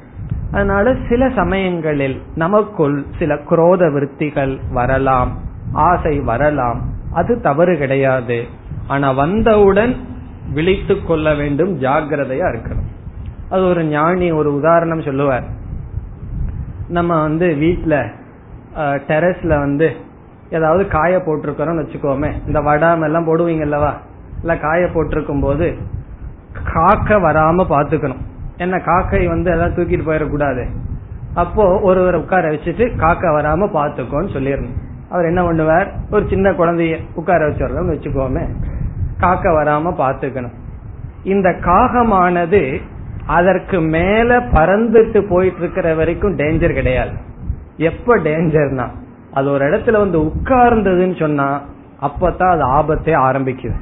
A: அதனால சில சமயங்களில் நமக்குள் சில குரோத விற்த்திகள் வரலாம் ஆசை வரலாம். அது தவறு கிடையாது. ஆனா வந்தவுடன் விழித்து கொள்ள வேண்டும் ஜாகிரதையா இருக்கணும். அது ஒரு ஞானி ஒரு உதாரணம் சொல்லுவார். நம்ம வந்து வீட்டுல டெரஸ்ல வந்து ஏதாவது காய போட்டிருக்கிறோம்னு வச்சுக்கோமே இந்த வடாமெல்லாம் போடுவீங்கல்லவா? இல்ல காய போட்டிருக்கும் போது காக்க வராம பாத்துக்கணும் என்ன காக்கை வந்து எல்லாம் தூக்கிட்டு போயிடக்கூடாது. அப்போ ஒருவர் உட்கார வச்சுட்டு காக்க வராம பாத்துக்கோன்னு சொல்லிடணும். அவர் என்ன பண்ணுவார்? ஒரு சின்ன குழந்தைய உட்கார வச்சிடறோம்னு வச்சுக்கோமே. காக்க வராம பாத்துக்கணும் இந்த காகமானது அதற்கு மேல பறந்துட்டு போயிட்டு இருக்கிற வரைக்கும் டேஞ்சர் கிடையாது. எப்ப டேஞ்சர்னா அது ஒரு இடத்துல வந்து உட்கார்ந்ததுன்னு சொன்னா அப்பதான் அது ஆபத்தே ஆரம்பிக்குது.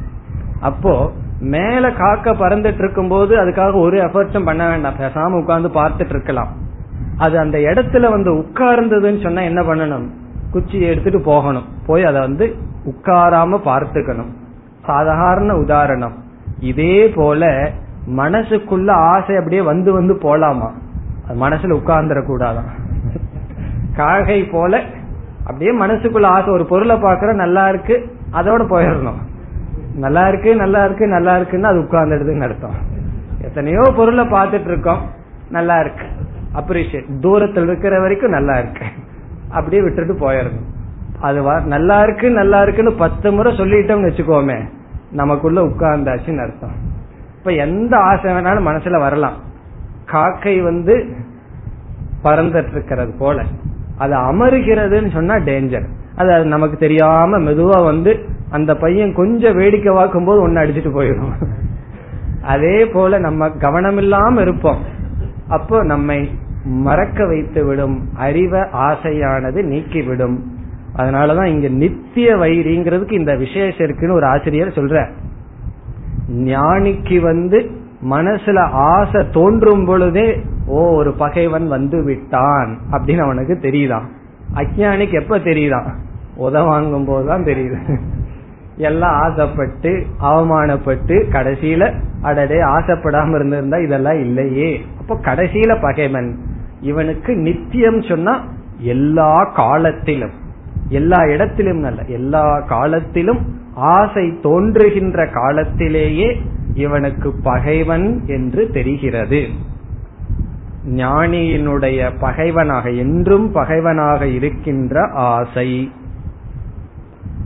A: அப்போ மேல காக்க பறந்துட்டு இருக்கும் போது அதுக்காக ஒரு எஃபர்ட்டும் பண்ண வேண்டாம். பேசாம உட்கார்ந்து பார்த்துட்டு இருக்கலாம். அது அந்த இடத்துல வந்து உட்கார்ந்ததுன்னு சொன்னா என்ன பண்ணணும்? குச்சியை எடுத்துட்டு போகணும். போய் அதை வந்து உட்காராம பார்த்துக்கணும். சாதாரண உதாரணம். இதே போல மனசுக்குள்ள ஆசை அப்படியே வந்து வந்து போலாமா? மனசுல உட்கார்ந்துட கூடாதான் காகை போல அப்படியே மனசுக்குள்ள ஆசை. ஒரு பொருளை பாக்குற நல்லா இருக்கு அதோட போயிடணும். நல்லா இருக்கு நல்லா இருக்கு நல்லா இருக்குன்னு அது உட்கார்ந்துடுதுன்னு அர்த்தம். எத்தனையோ பொருளை பார்த்துட்டு இருக்கோம் நல்லா இருக்கு. அப்ரிஷியேட் தூரத்தில் இருக்கிற வரைக்கும் நல்லா இருக்கு. அப்படியே விட்டுட்டு போயிடணும். அது நல்லா இருக்கு நல்லா இருக்குன்னு பத்து முறை சொல்லிட்டோம்னு வச்சுக்கோமே நமக்குள்ள உட்கார்ந்தாச்சுன்னு அர்த்தம். இப்ப எந்த ஆசை வேணாலும் மனசுல வரலாம். காக்கை வந்து பறந்துட்டு இருக்கிறது போல. அது அமருகிறதுன்னு சொன்னா டேஞ்சர் அது நமக்கு தெரியாம மெதுவா வந்து அந்த பையன் கொஞ்சம் வேடிக்கை பார்க்கும் போது ஒன்னு அடிச்சுட்டு போயிடும். அதே போல நம்ம கவனம் இல்லாம இருப்போம். அப்போ நம்மை மறக்க வைத்து விடும் அறிவ ஆசையானது நீக்கிவிடும். அதனாலதான் இங்க நித்திய வைரிங்கிறதுக்கு இந்த விசேஷம் இருக்குன்னு ஒரு ஆசிரியர் சொல்ற ஞானிக்கு வந்து மனசுல ஆசை தோன்றும் பொழுதே ஓ ஒரு பகைவன் வந்து விட்டான் அப்படின்னு அவனுக்கு தெரியுதான். அஜானிக்கு எப்ப தெரியுதான்? உத வாங்கும் போதுதான் தெரியுது. எல்லாம் ஆசைப்பட்டு அவமானப்பட்டு கடைசியில அடடே ஆசைப்படாம இருந்திருந்தா இதெல்லாம் இல்லையே. அப்போ கடைசியில பகைவன் இவனுக்கு நித்தியம் சொன்னா எல்லா காலத்திலும் எல்லா இடத்திலும் அல்ல எல்லா காலத்திலும் ஆசை தோன்றுகின்ற காலத்திலேயே இவனுக்கு பகைவன் என்று தெரிகிறது. ஞானியினுடைய பகைவனாக என்றும் பகைவனாக இருக்கின்ற ஆசை.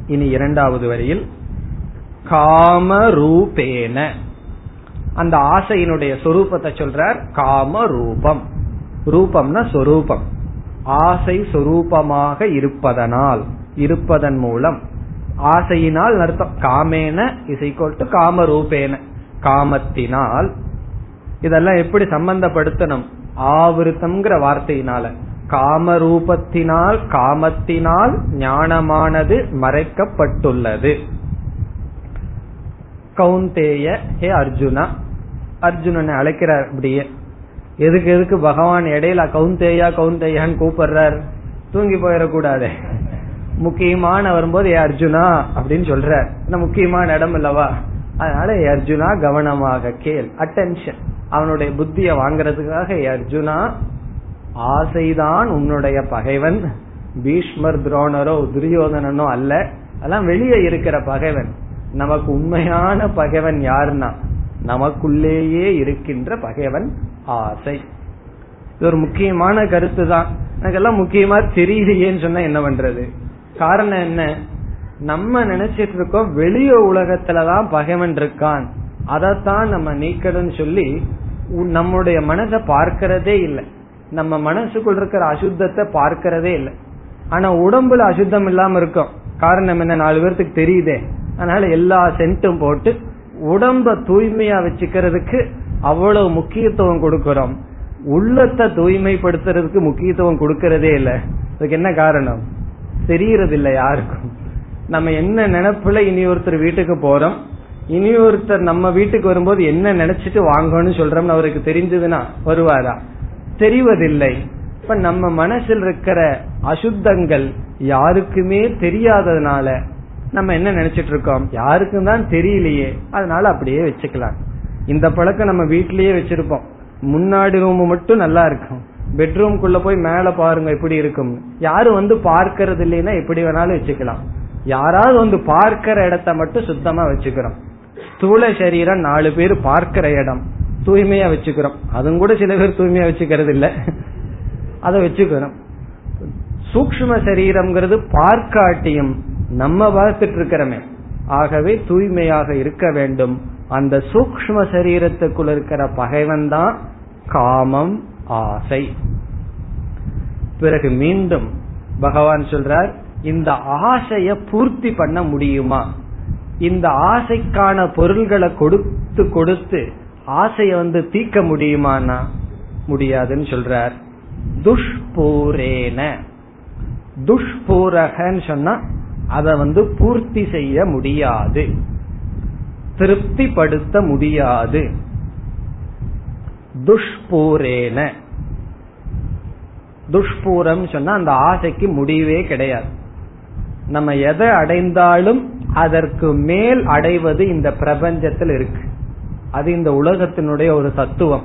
A: இனி இரண்டாவது வரியில் காமரூபேன. அந்த ஆசையினுடைய சொரூபத்தை சொல்றார் காம ரூபம் ரூபம்னா சொரூபம். ஆசை சொரூபமாக இருப்பதனால் இருப்பதன் மூலம். ஆசையினால் அர்த்தம் காமேன இசைக்கோல் டு காம ரூபேன காமத்தினால். இதெல்லாம் எப்படி சம்பந்தப்படுத்தணும்? ஆவிருத்தம்ங்கிற வார்த்தையினால. காமரூபத்தினால் காமத்தினால் ஞானமானது மறைக்கப்பட்டுள்ளது. கவுந்தேய ஹே அர்ஜுனா அர்ஜுனனை அழைக்கிறார் அப்படியே. எதுக்கு எதுக்கு பகவான் இடையில கவுந்தேயா கவுந்தேயான்னு கூப்பிடுறார்? தூங்கி போயிடக்கூடாது. முக்கியமான வரும்போது ஏ அர்ஜுனா அப்படின்னு சொல்ற முக்கியமான இடம் இல்லவா? அதனால ஏ அர்ஜுனா கவனமாக கேள். அட்டென்ஷன் அவனுடைய புத்திய வாங்கறதுக்காக ஏ அர்ஜுனா ஆசைதான் உன்னுடைய பகைவன். பீஷ்மர் துரோணரோ துரியோதனனோ அல்ல. அதெல்லாம் வெளியே இருக்கிற பகைவன். நமக்கு உண்மையான பகைவன் யாருன்னா நமக்குள்ளேயே இருக்கின்ற பகைவன் ஆசை. இது ஒரு முக்கியமான கருத்து தான் எனக்கெல்லாம் முக்கியமா தெரியலையேன்னு சொன்னா என்ன பண்றது? காரணம் என்ன? நம்ம நினைச்சிட்டு இருக்கோம் வெளிய உலகத்துலதான் பகைவன் இருக்கான். அதைத்தான் நம்ம நீக்கணும்னு சொல்லி நம்முடைய மனதை பார்க்கிறதே இல்லை. நம்ம மனசுக்குள் இருக்கிற அசுத்தத்தை பார்க்கிறதே இல்லை. ஆனா உடம்புல அசுத்தம் இல்லாம இருக்கும். காரணம் என்ன? நாலு பேர்த்துக்கு தெரியுதே. அதனால எல்லா சென்ட்டும் போட்டு உடம்ப தூய்மையா வச்சுக்கிறதுக்கு அவ்வளவு முக்கியத்துவம் கொடுக்கிறோம். உள்ளத்தை தூய்மைப்படுத்துறதுக்கு முக்கியத்துவம் கொடுக்கறதே இல்லை. அதுக்கு என்ன காரணம்? தெரியறது இல்லை யாருக்கும். நம்ம என்ன நினைப்புல இனி ஒருத்தர் வீட்டுக்கு போறோம். இனி ஒருத்தர் நம்ம வீட்டுக்கு வரும்போது என்ன நினைச்சிட்டு வாங்கணும்னு சொல்றோம்னு அவருக்கு தெரிஞ்சதுன்னா வருவாரா? தெரிவதில்லை. இப்ப நம்ம மனசில் இருக்கிற அசுத்தங்கள் யாருக்குமே தெரியாததுனால நம்ம என்ன நினைச்சிட்டு இருக்கோம்? யாருக்கும் தான் தெரியலையே. அதனால அப்படியே வச்சுக்கலாம். இந்த பழக்கம் நம்ம வீட்லயே வச்சிருப்போம். முன்னாடி ரூம் மட்டும் நல்லா இருக்கும். பெட்ரூம்குள்ள போய் மேல பாருங்க எப்படி இருக்கும். யாரும் வந்து பார்க்கறது இல்லைன்னா எப்படி வேணாலும் வச்சுக்கலாம். யாராவது வந்து பார்க்கிற இடத்த மட்டும் சுத்தமா வச்சுக்கிறோம். ஸ்தூல சரீரம் நாலு பேர் பார்க்கிற இடம். தூய்மையா வச்சுக்கிறோம். அதுவும் கூட சில பேர் தூய்மையா வச்சுக்கிறது இல்ல. அதை வச்சுக்கிறோம். சூக்ம சரீரம்ங்கிறது பார்க்காட்டியும் நம்ம பார்த்துட்டு இருக்கிறோமே ஆகவே தூய்மையாக இருக்க வேண்டும். அந்த சூக்ம சரீரத்துக்குள் இருக்கிற பகைவன் தான் காமம் ஆசை. பிறகு மீண்டும் பகவான் சொல்றார் இந்த ஆசைய பூர்த்தி பண்ண முடியுமா? இந்த ஆசைக்கான பொருள்களை கொடுத்து கொடுத்து ஆசைய வந்து தீக்க முடியுமானா? முடியாதுன்னு சொல்றார். துஷ்பூரேன. துஷ்பூரகன்னு சொன்னா அதை வந்து பூர்த்தி செய்ய முடியாது. திருப்திப்படுத்த முடியாது. துஷ்பூரேன. துஷ்பூரம் சொன்னா அந்த ஆசைக்கு முடிவே கிடையாது. நம்ம எதை அடைந்தாலும் அதற்கு மேல் அடைவது இந்த பிரபஞ்சத்தில் இருக்கு. அது இந்த உலகத்தினுடைய ஒரு தத்துவம்.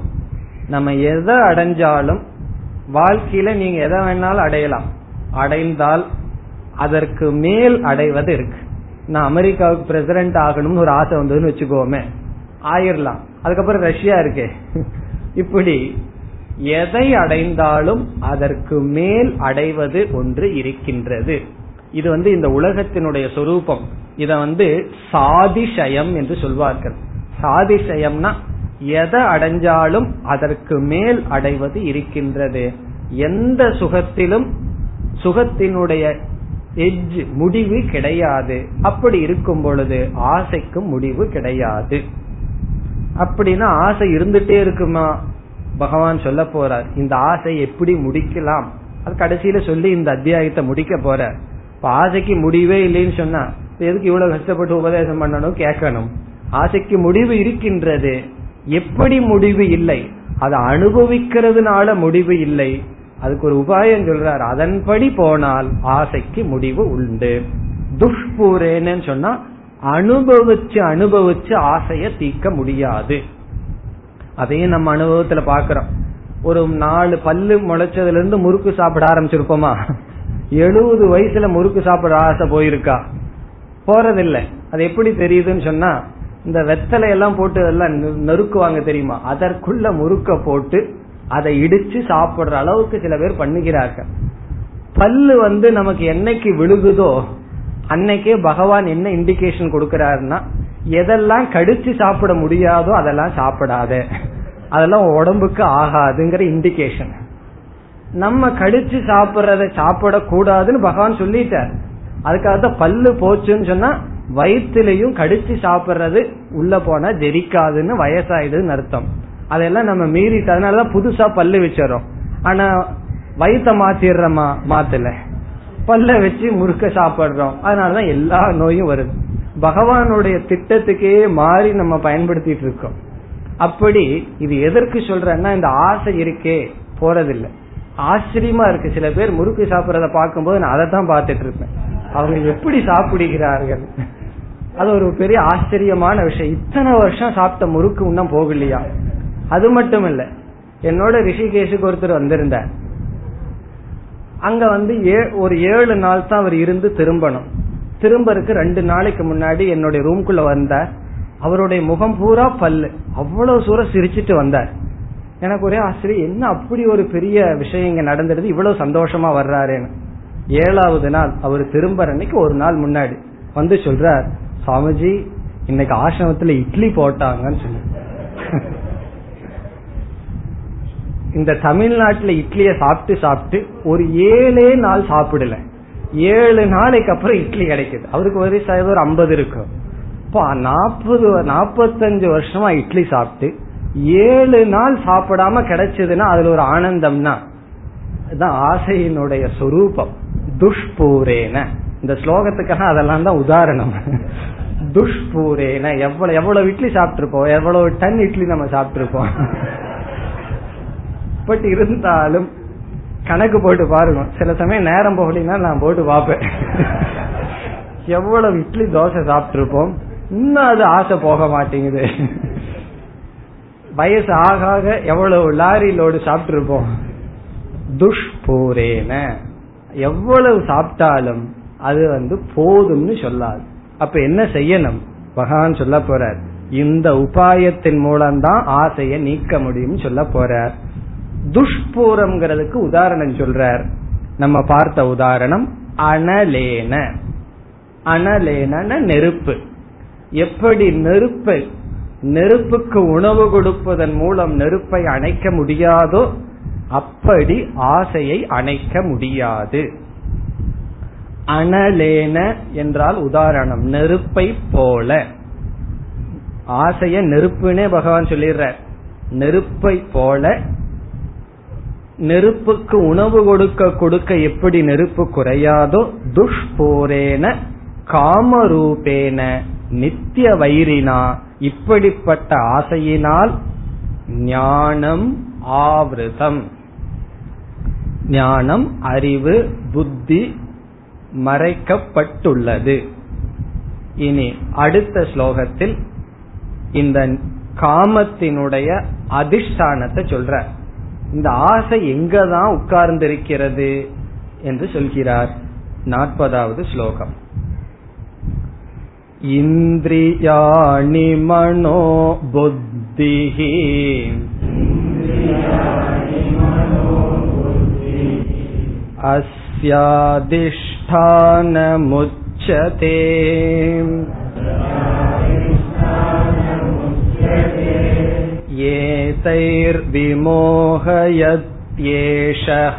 A: நம்ம எதை அடைஞ்சாலும் வாழ்க்கையில நீங்க எதை வேணாலும் அடையலாம். அடைந்தால் அதற்கு மேல் அடைவது இருக்கு. நான் அமெரிக்காவுக்கு பிரசிடென்ட் ஆகணும்னு ஒரு ஆசை வந்ததுன்னு வச்சுக்கோமே. ஆயிரலாம். அதுக்கப்புறம் ரஷ்யா இருக்கே. இப்படி எதை அடைந்தாலும் அதற்கு மேல் அடைவது ஒன்று இருக்கின்றது. இது வந்து இந்த உலகத்தினுடைய சொரூபம். இத வந்து சாதிஷயம் என்று சொல்வார்கள். சாதிசயம்னா எதை அடைஞ்சாலும் அதற்கு மேல் அடைவது இருக்கின்றது. எந்த சுகத்திலும் சுகத்தினுடைய எஜ் முடிவு கிடையாது. அப்படி இருக்கும் பொழுது ஆசைக்கும் முடிவு கிடையாது. அப்படின்னா ஆசை இருந்துட்டே இருக்குமா? பகவான் சொல்ல போறார் இந்த ஆசை எப்படி முடிக்கலாம்? அது கடைசியில சொல்லி இந்த அத்தியாயத்தை முடிக்க போற இப்ப ஆசைக்கு முடிவே இல்லைன்னு சொன்னா எதுக்கு இவ்வளவு கஷ்டப்பட்டு உபதேசம் பண்ணணும்? கேட்கணும். ஆசைக்கு முடிவு இருக்கின்றது. எப்படி முடிவு இல்லை? அதை அனுபவிக்கிறதுனால முடிவு இல்லை. அதுக்கு ஒரு உபாயம் சொல்றார். அதன்படி போனால் ஆசைக்கு முடிவு உண்டு. துஷ்பூரேன்னு சொன்னா அனுபவிச்சு அனுபவிச்சு ஆசைய தீக்க முடியாது. அதையும் நம்ம அனுபவத்துல பாக்குறோம் ஒரு நாலு பல்லு முளைச்சதுல இருந்து முறுக்கு சாப்பிட ஆரம்பிச்சிருப்போமா? எழுபது வயசுல முறுக்கு சாப்பிட ஆசை போயிருக்கா? போறதில்லை. அது எப்படி தெரியுதுன்னு சொன்னா இந்த வெத்தலை எல்லாம் போட்டு எல்லாம் நொறுக்குவாங்க தெரியுமா? அதற்குள்ள முறுக்க போட்டு அதை இடிச்சு சாப்பிடுற அளவுக்கு சில பேர் பண்ணுகிறார்கள். பல்லு வந்து நமக்கு என்னைக்கு விழுகுதோ அன்னைக்கே பகவான் என்ன இண்டிகேஷன் கொடுக்கிறாருன்னா எதெல்லாம் கடிச்சு சாப்பிட முடியாதோ அதெல்லாம் சாப்பிடாத. அதெல்லாம் உடம்புக்கு ஆகாதுங்கிற இண்டிகேஷன் நம்ம கடிச்சு சாப்பிடுறத சாப்பிடக்கூடாதுன்னு பகவான் சொல்லிட்டார். அதுக்காக தான் பல்லு போச்சுன்னு சொன்னா வயிற்றுலையும் கடிச்சு சாப்பிடுறது உள்ள போனா ஜெரிக்காதுன்னு வயசாயிடுதுன்னு அர்த்தம். அதெல்லாம் நம்ம மீறிட்டு அதனாலதான் புதுசா பல்லு வச்சிடறோம். ஆனா வயிற்ற மாத்திடுறோமா? மாத்துல. பல்ல வச்சு முறுக்க சாப்பிடுறோம். அதனாலதான் எல்லா நோயும் வருது. பகவானுடைய திட்டத்துக்கே மாறி நம்ம பயன்படுத்திட்டு இருக்கோம். அப்படி இது எதற்கு சொல்றேன்னா இந்த ஆசை இருக்கே போறதில்லை. ஆச்சரியமா இருக்கு. சில பேர் முறுக்கு சாப்பிடறத பார்க்கும்போது நான் அதை தான் பார்த்துட்டு இருப்பேன். அவங்க எப்படி சாப்பிடுகிறார்கள்? அது ஒரு பெரிய ஆச்சரியமான விஷயம். இத்தனை வருஷம் சாப்பிட்ட முறுக்கு இன்னும் போகலையா? அது மட்டும் இல்ல என்னோட ரிஷிகேஷுக்கு ஒருத்தர் வந்திருந்தார். அங்க வந்து ஒரு ஏழு நாள் தான் அவர் இருந்து திரும்பணும். திரும்பருக்கு ரெண்டு நாளைக்கு முன்னாடி என்னுடைய ரூம்குள்ள வந்தார். அவருடைய முகம் பூரா பல்லு. அவ்வளவு தூரம் சிரிச்சிட்டு வந்தார். எனக்கு ஒரே ஆசிரியர் என்ன அப்படி ஒரு பெரிய விஷயம் இங்க நடந்துடுது இவ்வளவு சந்தோஷமா வர்றாருன்னு. ஏழாவது நாள் அவர் திரும்பற அன்னைக்கு ஒரு நாள் முன்னாடி வந்து சொல்றார் சாமிஜி இன்னைக்கு ஆசிரமத்துல இட்லி போட்டாங்கன்னு சொல்லி. இந்த தமிழ்நாட்டுல இட்லிய சாப்பிட்டு சாப்பிட்டு ஒரு ஏழே நாள் சாப்பிடல. ஏழு நாளைக்கு அப்புறம் இட்லி கிடைக்குது. அவருக்கு வயசாக ஒரு ஐம்பது இருக்கும் இப்போ நாற்பது நாற்பத்தஞ்சு வருஷமா இட்லி சாப்பிட்டு ஏழு நாள் சாப்பிடாம கிடைச்சதுன்னா அதுல ஒரு ஆனந்தம்னா அதுதான் ஆசையினுடைய சொரூபம். துஷ்பூரேன. இந்த ஸ்லோகத்துக்காக அதெல்லாம் தான் உதாரணம். துஷ்பூரேன எவ்வளவு எவ்வளவு இட்லி சாப்பிட்டுருப்போம் எவ்வளவு டன் இட்லி நம்ம சாப்பிட்டுருப்போம். பட் இருந்தாலும் கணக்கு போட்டு பாருங்க. சில சமயம் நேரம் போகலீங்கன்னா நான் போட்டு பார்ப்பேன். எவ்வளவு இட்லி தோசை சாப்பிட்டுருப்போம். இன்னும் அது ஆசை போக மாட்டேங்குது. வயசு ஆக ஆக எவ்வளவு லாரி லோடு சாப்பிட்டுருப்போம். துஷ்பூரேன எவ்வளவு சாப்பிட்டாலும் அது வந்து போதும்னு சொல்லாது. அப்ப என்ன செய்யணும்? பகவான் சொல்ல போறார் இந்த உபாயத்தின் மூலம்தான் ஆசையை நீக்க முடியும் சொல்ல போறார். துஷ்பூரம்ங்கிறதுக்கு உதாரணம் சொல்றார். நம்ம பார்த்த உதாரணம் அனலேன. அனலேன நெருப்பு. எப்படி நெருப்பை? நெருப்புக்கு உணவு கொடுப்பதன் மூலம் நெருப்பை அணைக்க முடியாதோ அப்படி ஆசையை அணைக்க முடியாது. அனலேன என்றால் உதாரணம் நெருப்பை போல. ஆசைய நெருப்புனே பகவான் சொல்லிடுற நெருப்பை போல நெருப்புக்கு உணவு கொடுக்க கொடுக்க எப்படி நெருப்பு குறையாதோ துஷ்போரேன காமரூபேன நித்திய வைரினா இப்படிப்பட்ட ஆசையினால் ஞானம் ஆவிரதம். ஞானம் அறிவு புத்தி மறைக்கப்பட்டுள்ளது. இனி அடுத்த ஸ்லோகத்தில் இந்த காமத்தினுடைய அதிஷ்டானத்தை சொல்ற. இந்த ஆசை எங்கதான் உட்கார்ந்திருக்கிறது என்று சொல்கிறார் நாற்பதாவது ஸ்லோகம். இந்திரியாணி மனோ புத்திஹி. अस्याधिष्ठानमुच्यते एतैर्विमोहयत्येषः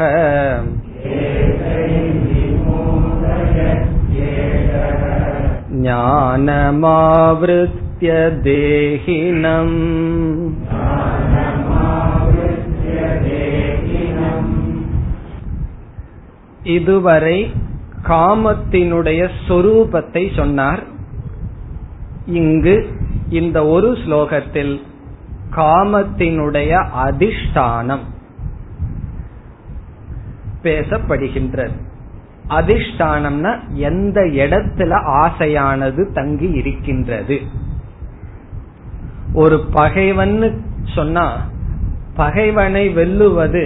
A: ज्ञानमावृत्य देहिनम् இதுவரை காமத்தினுடைய சொரூபத்தை சொன்னார். இங்கு இந்த ஒரு ஸ்லோகத்தில் காமத்தினுடைய அதிஷ்டானம் பேசப்படுகின்றது. அதிஷ்டானம்னா எந்த இடத்துல ஆசையானது தங்கி இருக்கின்றது. ஒரு பகைவன் சொன்னா பகைவனை வெல்லுவது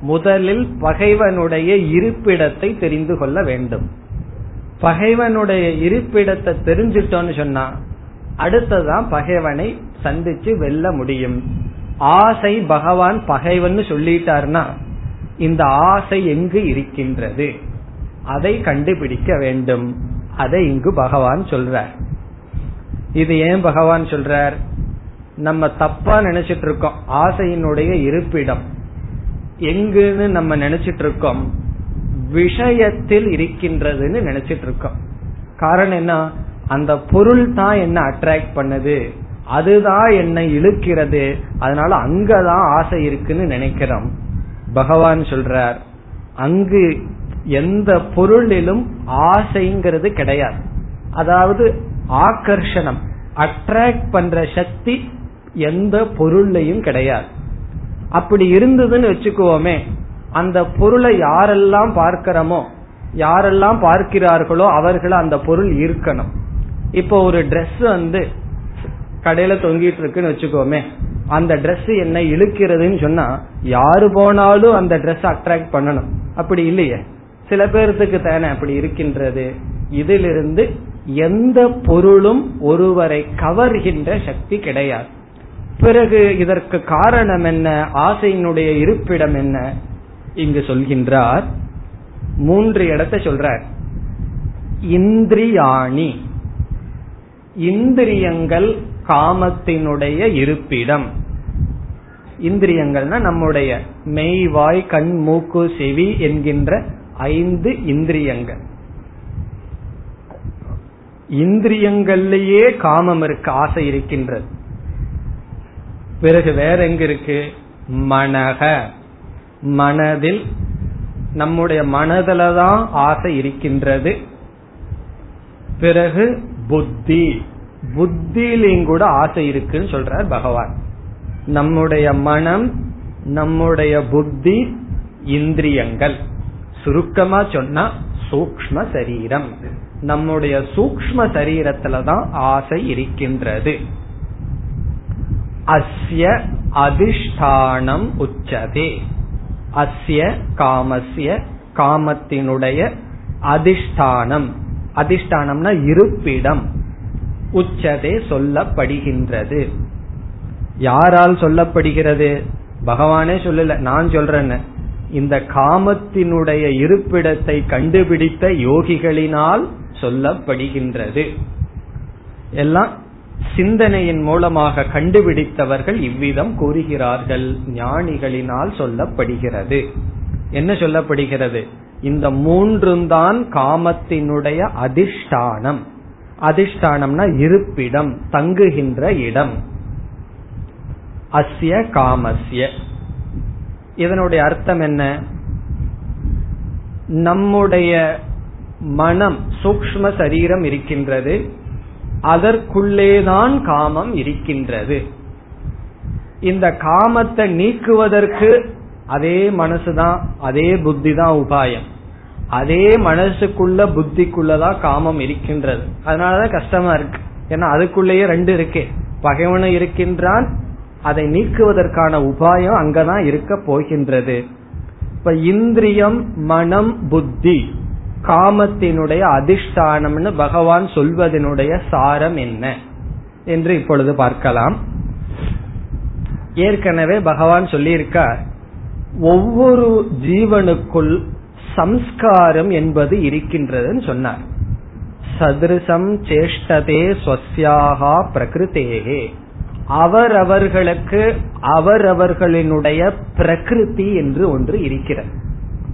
A: முதலில் பகைவனுடைய இருப்பிடத்தை தெரிந்து கொள்ள வேண்டும். பகைவனுடைய இருப்பிடத்தை தெரிஞ்சிட்டோன்னு சொன்னா அடுத்ததான் பகைவனை சந்திச்சு வெல்ல முடியும். ஆசை பகவான் பகைவன் சொல்லிட்டார்னா இந்த ஆசை எங்கு இருக்கின்றது? அதை கண்டுபிடிக்க வேண்டும். அதை இங்கு பகவான் சொல்றார். இது ஏன் பகவான் சொல்றார்? நம்ம தப்பா நினைச்சிட்டு இருக்கோம். ஆசையினுடைய இருப்பிடம். எங்குன்னு நம்ம நினைச்சிட்டு இருக்கோம் விஷயத்தில் இருக்கின்றதுன்னு நினைச்சிட்டு இருக்கோம் காரணம் என்ன? அந்த பொருள் தான் என்ன அட்ராக்ட் பண்ணுது. அதுதான் என்னை இழுக்கிறது. அதனால அங்கதான் ஆசை இருக்குன்னு நினைக்கிறோம். பகவான் சொல்றார் அங்கு எந்த பொருளிலும் ஆசைங்கிறது கிடையாது. அதாவது ஆகர்ஷணம் அட்ராக்ட் பண்ற சக்தி எந்த பொருள்லையும் கிடையாது. அப்படி இருந்ததுன்னு வச்சுக்குவோமே அந்த பொருளை யாரெல்லாம் பார்க்கிறோமோ யாரெல்லாம் பார்க்கிறார்களோ அவர்களை அந்த பொருள் இருக்கணும். இப்போ ஒரு Dress வந்து கடையில தொங்கிட்டு இருக்குன்னு வச்சுக்கோமே அந்த Dress என்ன இழுக்கிறதுன்னு சொன்னா யாரு போனாலும் அந்த Dress அட்ராக்ட் பண்ணணும். அப்படி இல்லையே. சில பேர்த்துக்கு தானே அப்படி இருக்கின்றது. இதிலிருந்து எந்த பொருளும் ஒருவரை கவர்கின்ற சக்தி கிடையாது. பிறகு இதற்கு காரணம் என்ன? ஆசையினுடைய இருப்பிடம் என்ன? இங்கு சொல்கின்றார் மூன்று இடத்தை சொல்றார். இந்திரியாணி. இந்திரியங்கள் காமத்தினுடைய இருப்பிடம். இந்திரியங்கள்னா நம்முடைய மெய் வாய் கண் மூக்கு செவி என்கின்ற ஐந்து இந்திரியங்கள். இந்திரியங்கள்லயே காமம் இருக்கு ஆசை இருக்கின்றது. பிறகு வேற எங்க இருக்கு? மனக. மனதில் நம்முடைய மனதில தான் ஆசை இருக்கின்றது. பிறகு புத்தி. புத்தியிலையும் கூட ஆசை இருக்குன்னு சொல்றார் பகவான். நம்முடைய மனம் நம்முடைய புத்தி இந்திரியங்கள். சுருக்கமா சொன்னா சூக்ம சரீரம். நம்முடைய சூக்ம சரீரத்துலதான் ஆசை இருக்கின்றது. அஸ்ய அதிஷ்டானம் உச்சதே. அஸ்ய காமஸ்ய காமத்தினுடைய அதிஷ்டானம். அதிஷ்டானம்னா இருப்பிடம். உச்சதே சொல்லப்படுகின்றது. யாரால் சொல்லப்படுகிறது? பகவானே சொல்லல நான் சொல்றேன்னு. இந்த காமத்தினுடைய இருப்பிடத்தை கண்டுபிடித்த யோகிகளினால் சொல்லப்படுகின்றது. எல்லாம் சிந்தனையின் மூலமாக கண்டுபிடித்தவர்கள் இவ்விதம் கூறுகிறார்கள். ஞானிகளினால் சொல்லப்படுகிறது. என்ன சொல்லப்படுகிறது? இந்த மூன்றும் தான் காமத்தினுடைய அதிஷ்டானம். அதிஷ்டானம்னா இருப்பிடம் தங்குகின்ற இடம். அஸ்ய காமஸ்ய. இதனுடைய அர்த்தம் என்ன? நம்முடைய மனம் சூக்ம சரீரம் இருக்கின்றது. அதற்குள்ளேதான் காமம் இருக்கின்றது. இந்த காமத்தை நீக்குவதற்கு அதே மனசுதான் அதே புத்தி தான் உபாயம். அதே மனசுக்குள்ள புத்திக்குள்ளதான் காமம் இருக்கின்றது. அதனாலதான் கஷ்டமா இருக்கு. ஏன்னா அதுக்குள்ளேயே ரெண்டு இருக்கே. பகைவனும் இருக்கின்றான் அதை நீக்குவதற்கான உபாயம் அங்கதான் இருக்க போகின்றது. இப்ப இந்திரியம் மனம் புத்தி. காமத்தினுடைய அதிஷ்டானம்னு பகவான் சொல்வதனுடைய சாரம் என்ன? என்று இப்பொழுது பார்க்கலாம். ஏற்கனவே பகவான் சொல்லியிருக்கார் ஒவ்வொரு ஜீவனுக்குள் சம்ஸ்காரம் என்பது இருக்கின்றதுன்னு சொன்னார். சதுருசம் சேஷ்டதே ஸ்வசியாகா பிரகிருத்தேகே. அவரவர்களுக்கு அவரவர்களினுடைய பிரகிருதி என்று ஒன்று இருக்கிறது.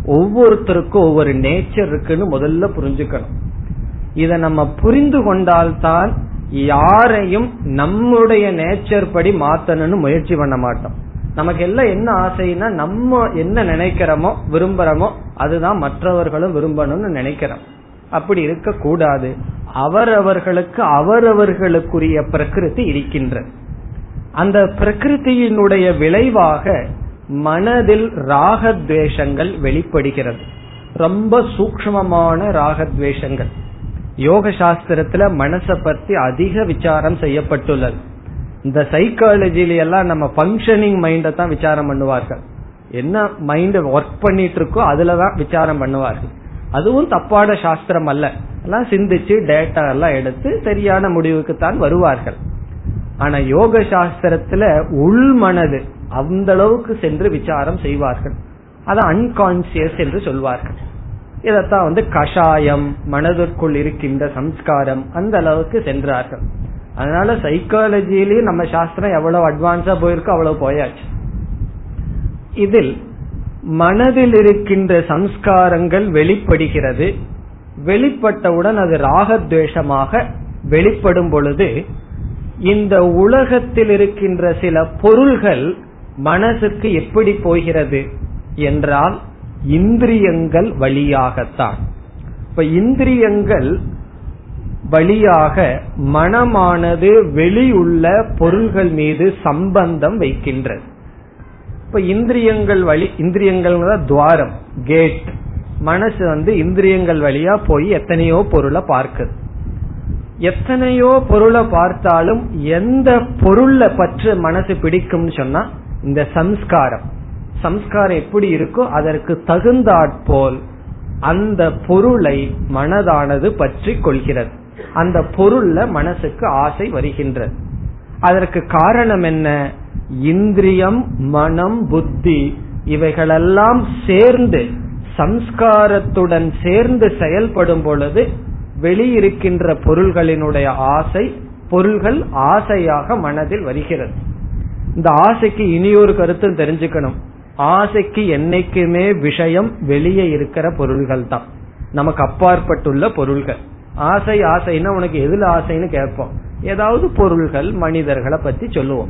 A: ஒவ்வொருத்தருக்கும் ஒவ்வொரு நேச்சர் இருக்குன்னு முதல்ல புரிஞ்சுக்கணும். இதை நம்ம புரிந்து கொண்டால்தான் யாரையும் நம்முடைய நேச்சர் படி மாத்தணும்னு முயற்சி பண்ண மாட்டோம். நமக்கு எல்லாம் என்ன ஆசைன்னா நம்ம என்ன நினைக்கிறோமோ விரும்புறோமோ அதுதான் மற்றவர்களும் விரும்பணும்னு நினைக்கிறோம். அப்படி இருக்க கூடாது அவரவர்களுக்கு அவரவர்களுக்குரிய பிரகிருதி இருக்கின்றது அந்த பிரகிருதியினுடைய விளைவாக மனதில் ராகத்வேஷங்கள் வெளிப்படுகிறது. ரொம்ப சூக்மமான ராகத்வேஷங்கள். யோக சாஸ்திரத்துல மனசை பத்தி அதிக விசாரம் செய்யப்பட்டுள்ளது. இந்த சைக்காலஜில எல்லாம் நம்ம பங்கனிங் மைண்ட தான் விசாரம் பண்ணுவார்கள். என்ன மைண்ட் ஒர்க் பண்ணிட்டு இருக்கோ அதுலதான் விசாரம் பண்ணுவார்கள். அதுவும் தப்பான சாஸ்திரம் அல்ல. எல்லாம் சிந்திச்சு டேட்டா எல்லாம் எடுத்து சரியான முடிவுக்கு தான் வருவார்கள். ஆனா யோக சாஸ்திரத்துல உள் மனது அந்த அளவுக்கு சென்று விசாரம் செய்வார்கள். அது அன்கான்சியஸ் என்று சொல்வார்கள். இதத்தான் வந்து கஷாயம் மனதிற்குள் இருக்கின்ற சம்ஸ்காரம் அந்த அளவுக்கு சென்றார்கள். அதனால சைக்காலஜிலயும் நம்ம சாஸ்திரம் எவ்வளவு அட்வான்ஸா போயிருக்கோ அவ்வளவு போயாச்சு. இதில் மனதில் இருக்கின்ற சம்ஸ்காரங்கள் வெளிப்படுகிறது. வெளிப்பட்டவுடன் அது ராகத்வேஷமாக வெளிப்படும் பொழுது இந்த உலகத்தில் இருக்கின்ற சில பொருள்கள் மனசுக்கு எப்படி போகிறது என்றால் இந்திரியங்கள் வழியாகத்தான். இப்ப இந்திரியங்கள் வழியாக மனமானது வெளியுள்ள பொருள்கள் மீது சம்பந்தம் வைக்கின்றது. இப்ப இந்திரியங்கள் வழி இந்திரியங்கள் துவாரம் கேட் மனசு வந்து இந்திரியங்கள் வழியா போய் எத்தனையோ பொருளை பார்க்குது. எத்தனையோ பொருளை பார்த்தாலும் எந்த பொருளை பற்று மனசு பிடிக்கும்னு சொன்னா இந்த சம்ஸ்காரம். சம்ஸ்காரம் எப்படி இருக்கோ அதற்கு தகுந்தாற்போல் அந்த பொருளை மனதானது பற்றி கொள்கிறது. அந்த பொருள்ல மனசுக்கு ஆசை வருகின்றது. அதற்கு காரணம் என்ன? இந்திரியம் மனம் புத்தி இவைகளெல்லாம் சேர்ந்து சம்ஸ்காரத்துடன் சேர்ந்து செயல்படும் பொழுது வெளியிருக்கின்ற பொருள்களினுடைய ஆசை பொருள்கள் ஆசையாக மனதில் வருகிறது. இந்த ஆசைக்கு இனியொரு கருத்தும் தெரிஞ்சுக்கணும். ஆசைக்கு என்னைக்குமே விஷயம் வெளியே இருக்கிற பொருள்கள் தான். நமக்கு அப்பாற்பட்டுள்ள பொருள்கள். ஆசை ஆசைன்னா உனக்கு எதுல ஆசைன்னு கேட்போம். ஏதாவது பொருள்கள் மனிதர்களை பத்தி சொல்லுவோம்.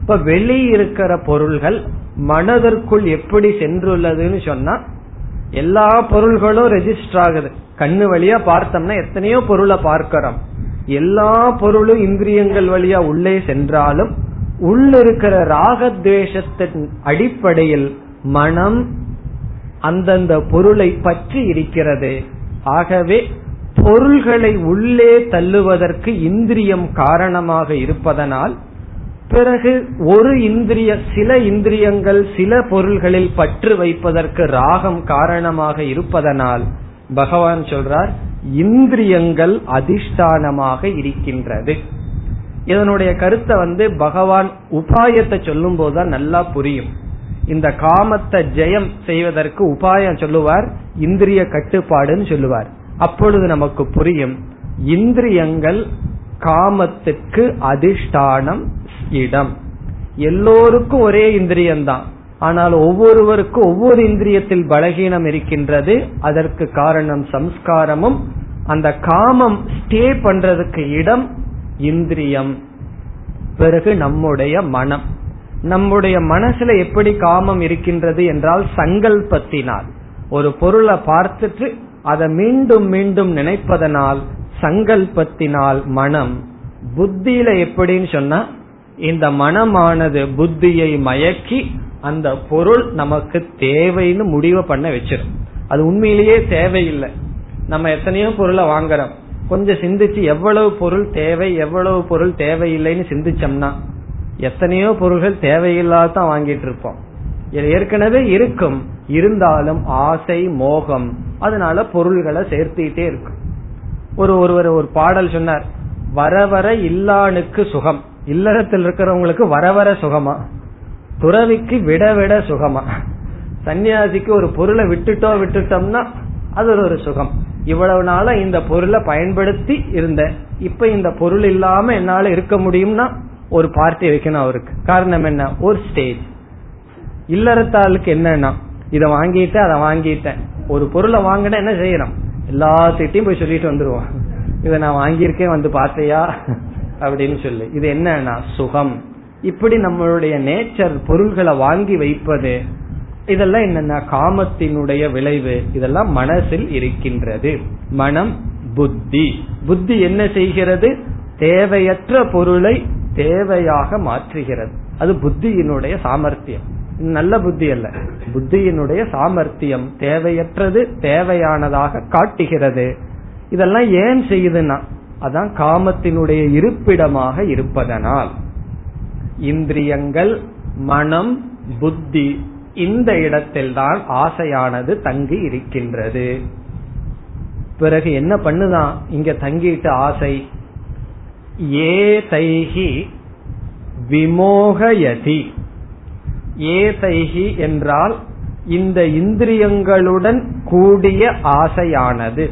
A: இப்ப வெளி இருக்கிற பொருள்கள் மனதிற்குள் எப்படி சென்றுள்ளதுன்னு சொன்னா எல்லா பொருள்களும் ரெஜிஸ்டர் ஆகுது. கண்ணு வழியா பார்த்தோம்னா எத்தனையோ பொருளை பார்க்கிறோம். எல்லா பொருளும் இந்திரியங்கள் வழியா உள்ளே சென்றாலும் உள்ள இருக்கிற ராகத்வேஷத்தின் அடிப்படையில் மனம் அந்தந்த பொருளை பற்றி இருக்கிறது. ஆகவே பொருள்களை உள்ளே தள்ளுவதற்கு இந்திரியம் காரணமாக இருப்பதனால் பிறகு ஒரு இந்திரிய சில இந்திரியங்கள் சில பொருள்களில் பற்று வைப்பதற்கு ராகம் காரணமாக இருப்பதனால் பகவான் சொல்றார் இந்திரியங்கள் அதிஷ்டானமாக இருக்கின்றது. இதனுடைய கருத்தை வந்து பகவான் உபாயத்தை சொல்லும் போதுதான் நல்லா புரியும். இந்த காமத்தை ஜெயம் செய்வதற்கு உபாயம் சொல்லுவார் இந்திரிய கட்டுப்பாடுன்னு சொல்லுவார். அப்பொழுது நமக்கு புரியும் இந்திரியங்கள் காமத்துக்கு அதிஷ்டானம் இடம். எல்லோருக்கும் ஒரே இந்திரியம்தான். ஆனால் ஒவ்வொருவருக்கும் ஒவ்வொரு இந்திரியத்தில் பலகீனம் இருக்கின்றது. அதற்கு காரணம் சம்ஸ்காரமும். அந்த காமம் ஸ்டே பண்றதுக்கு இடம் இந்திரியம். பிறகு நம்முடைய மனம். நம்முடைய மனசுல எப்படி காமம் இருக்கின்றது என்றால் சங்கல்பத்தினால். ஒரு பொருளை பார்த்துட்டு அதை மீண்டும் மீண்டும் நினைப்பதனால் சங்கல்பத்தினால் மனம். புத்தியில எப்படின்னு சொன்னா இந்த மனமானது புத்தியை மயக்கி அந்த பொருள் நமக்கு தேவைன்னு முடிவு பண்ண வச்சிடும் அது உண்மையிலேயே தேவையில்லை. நம்ம எத்தனையோ பொருளை வாங்குறோம். கொஞ்சம் சிந்திச்சு எவ்வளவு பொருள் தேவை எவ்வளவு பொருள் தேவையில்லைன்னு சிந்திச்சோம்னா எத்தனையோ பொருள்கள் தேவையில்லாதான் வாங்கிட்டு இருப்போம். ஏற்கனவே இருக்கும். இருந்தாலும் ஆசை மோகம் அதனால பொருள்களை சேர்த்திட்டே இருக்கும். ஒரு ஒருவர் ஒரு பாடல் சொன்னார் வர வர இல்லானுக்கு சுகம். இல்லறத்தில் இருக்கிறவங்களுக்கு வர வர சுகமா? துறவிக்கு விட விட சுகமா? சன்னியாசிக்கு ஒரு பொருளை விட்டுட்டோ விட்டுட்டோம்னா அது ஒரு சுகம். இவ்வளவு நாள இந்த பொருளை பயன்படுத்தி இருந்தேன் இப்ப இந்த பொருள் இல்லாம என்னால இருக்க முடியும்னா ஒரு பார்ட்டி வைக்கணும் அவருக்கு. காரணம் என்ன? ஒரு ஸ்டேஜ் இல்லறத்தாளுக்கு என்னன்னா இதை வாங்கிட்டேன் அதை வாங்கிட்டேன். ஒரு பொருளை வாங்கினா என்ன செய்யறோம் எல்லாத்திட்டையும் போய் சொல்லிட்டு வந்துருவோம். இதை நான் வாங்கியிருக்கேன் வந்து பார்த்தையா? அப்படின்னு சொல்லி. இது என்னன்னா சுகம். இப்படி நம்மளுடைய நேச்சர் பொருள்களை வாங்கி வைப்பது இதெல்லாம் என்னன்னா காமத்தினுடைய விளைவு. இதெல்லாம் மனசில் இருக்கின்றது. மனம் புத்தி. புத்தி என்ன செய்கிறது? தேவையற்ற பொருளை தேவையாக மாற்றுகிறது. அது புத்தியினுடைய சாமர்த்தியம். நல்ல புத்தி அல்ல. புத்தியினுடைய சாமர்த்தியம் தேவையற்றது தேவையானதாக காட்டுகிறது. இதெல்லாம் ஏன் செய்யுதுன்னா அதான் காமத்தினுடைய இருப்பிடமாக இருப்பதனால். இந்திரியங்கள் மனம் புத்தி இந்த இடத்தில்தான் ஆசையானது தங்கி இருக்கின்றது. பிறகு என்ன பண்ணுதான்? இங்க தங்கிட்டு ஆசை ஏ தைகி விமோகயதி. ஏ தைகி என்றால் இந்த இந்திரியங்களுடன் கூடிய ஆசையானது.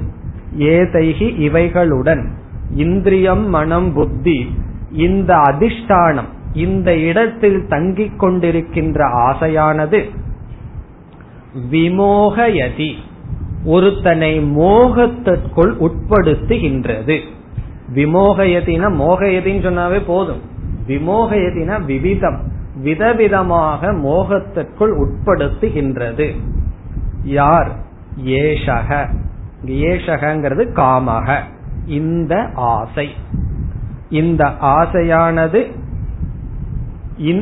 A: ஏதைகி இவைகளுடன். இந்திரியம் மனம் புத்தி இந்த அதிஷ்டானம் இந்த இடத்தில் தங்கிக் கொண்டிருக்கின்ற ஆசையானது விமோகயதி ஒருத்தனை மோகத்திற்குள் உட்படுத்துகின்றது. விமோகயதினா மோகயதின்னு சொன்னாவே போதும். விமோகயதினா விவிதம் விதவிதமாக மோகத்திற்குள் உட்படுத்துகின்றது. யார்? ஏஷக. ஏஷகங்கிறது காமக. இந்த ஆசை. இந்த ஆசையானது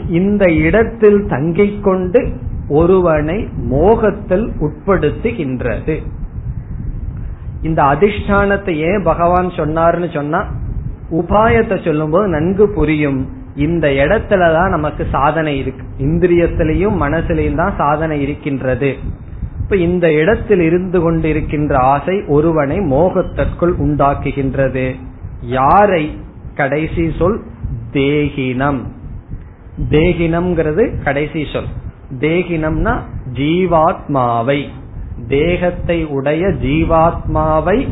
A: இந்த இடத்தில் தங்கிக் கொண்டு ஒருவனை மோகத்தில் உட்படுத்துகின்றது. இந்த அதிஷ்டானத்தை ஏன் பகவான் சொன்னார்னு சொன்னா உபாயத்தை சொல்லும்போது நன்கு புரியும். இந்த இடத்துலதான் நமக்கு சாதனை இருக்கு. இந்திரியத்திலையும் மனசுலையும் தான் சாதனை இருக்கின்றது. இப்ப இந்த இடத்தில் இருந்து கொண்டிருக்கின்ற ஆசை ஒருவனை மோகத்திற்குள் உண்டாக்குகின்றது. யாரை? கடைசி சொல் தேகினம். தேகினம்ங்கிறது கடைசி சொல். தேகினம்னா ஜீவாத்மாவை. தேகத்தை உடைய ஜீவாத்மாவை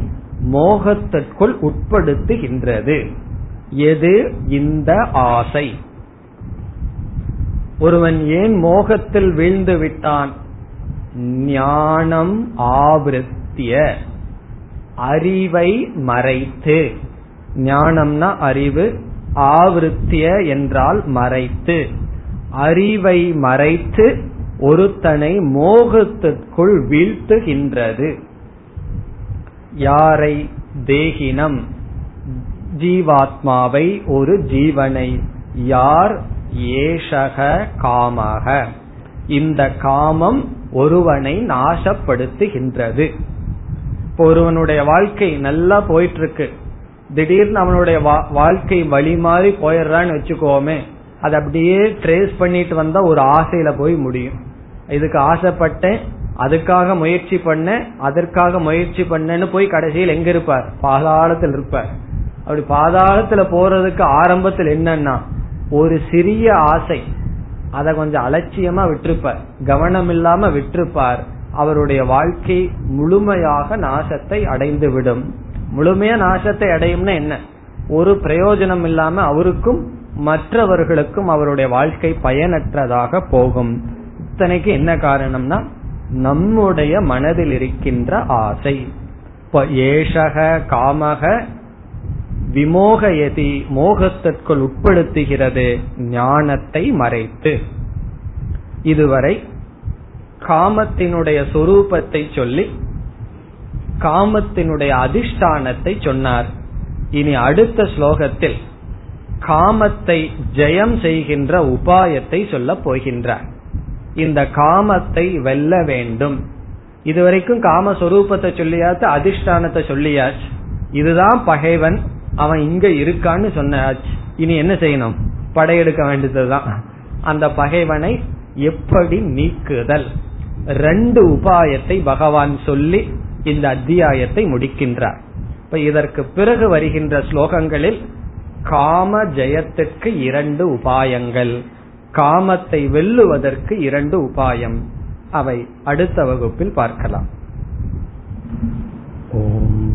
A: மோகத்திற்குள் உட்படுத்துகின்றது. எது? இந்த ஆசை. ஒருவன் ஏன் மோகத்தில் வீழ்ந்து விட்டான்? ஞானம் ஆவருத்திய அறிவை மறைத்து. ஞானம்னா அறிவு ஆவருத்திய என்றால் மறைத்து. அறிவை மறைத்து ஒருத்தனை மோகத்திற்குள் வீழ்த்துகின்றது. யாரை தேகினம்? ஜீவாத்மாவை ஒரு ஜீவனை. யார்? ஏஷக காமக. இந்த காமம் ஒருவனை நாசப்படுத்துகின்றது. இப்போ ஒருவனுடைய வாழ்க்கை நல்லா போயிட்டு இருக்கு திடீர்னு அவனுடைய வாழ்க்கை வழி மாறி போயிடுறான்னு வச்சுக்கோமே அது அப்படியே ட்ரேஸ் பண்ணிட்டு வந்தா ஒரு ஆசையில போய் முடியும். இதுக்கு ஆசைப்பட்டேன் அதுக்காக முயற்சி பண்ண அதற்காக முயற்சி பண்ணேன்னு போய் கடைசியில் எங்க இருப்பார்? பாதாளத்தில் இருப்பார். அப்படி பாதாளத்துல போறதுக்கு ஆரம்பத்தில் என்னன்னா ஒரு சிறிய ஆசை அதை கொஞ்சம் அலட்சியமா விட்டுருப்பார். கவனம் இல்லாம விட்டுருப்பார். அவருடைய வாழ்க்கை முழுமையாக நாசத்தை அடைந்து விடும் முழுமையா நாசத்தை அடையும்னா என்ன? ஒரு பிரயோஜனம் இல்லாம அவருக்கும் மற்றவர்களுக்கும் அவருடைய வாழ்க்கை பயனற்றதாக போகும். இத்தனைக்கு என்ன காரணம்னா நம்முடைய மனதில் இருக்கின்ற ஆசை. ஏஷக காமக விமோகயதி மோகத்திற்குள் உட்படுத்துகிறது ஞானத்தை மறைத்து. இதுவரை காமத்தினுடைய சொரூபத்தை சொல்லி காமத்தினுடைய அதிஷ்டானத்தை சொன்னார். இனி அடுத்த ஸ்லோகத்தில் காமத்தை ஜெயம் செய்கின்ற உபாயத்தை சொல்ல போகின்றார். இந்த காமத்தை வெல்ல வேண்டும். இதுவரைக்கும் காமஸ்வரூபத்தை சொல்லியாச்சு அதிஷ்டானத்தை சொல்லியாச்சு. இதுதான் பகைவன் அவன் இங்க இருக்கான்னு சொன்னாச்சு. இனி என்ன செய்யணும்? படையெடுக்க வேண்டியதுதான். அந்த பகைவனை எப்படி நீக்குதல்? ரெண்டு உபாயத்தை பகவான் சொல்லி இந்த அத்தியாயத்தை முடிக்கின்றார். இப்ப இதற்கு பிறகு வருகின்ற ஸ்லோகங்களில் காம ஜெயத்துக்கு இரண்டு உபாயங்கள். காமத்தை வெல்லுவதற்கு இரண்டு உபாயம். அவை அடுத்த வகுப்பில் பார்க்கலாம். ஓம்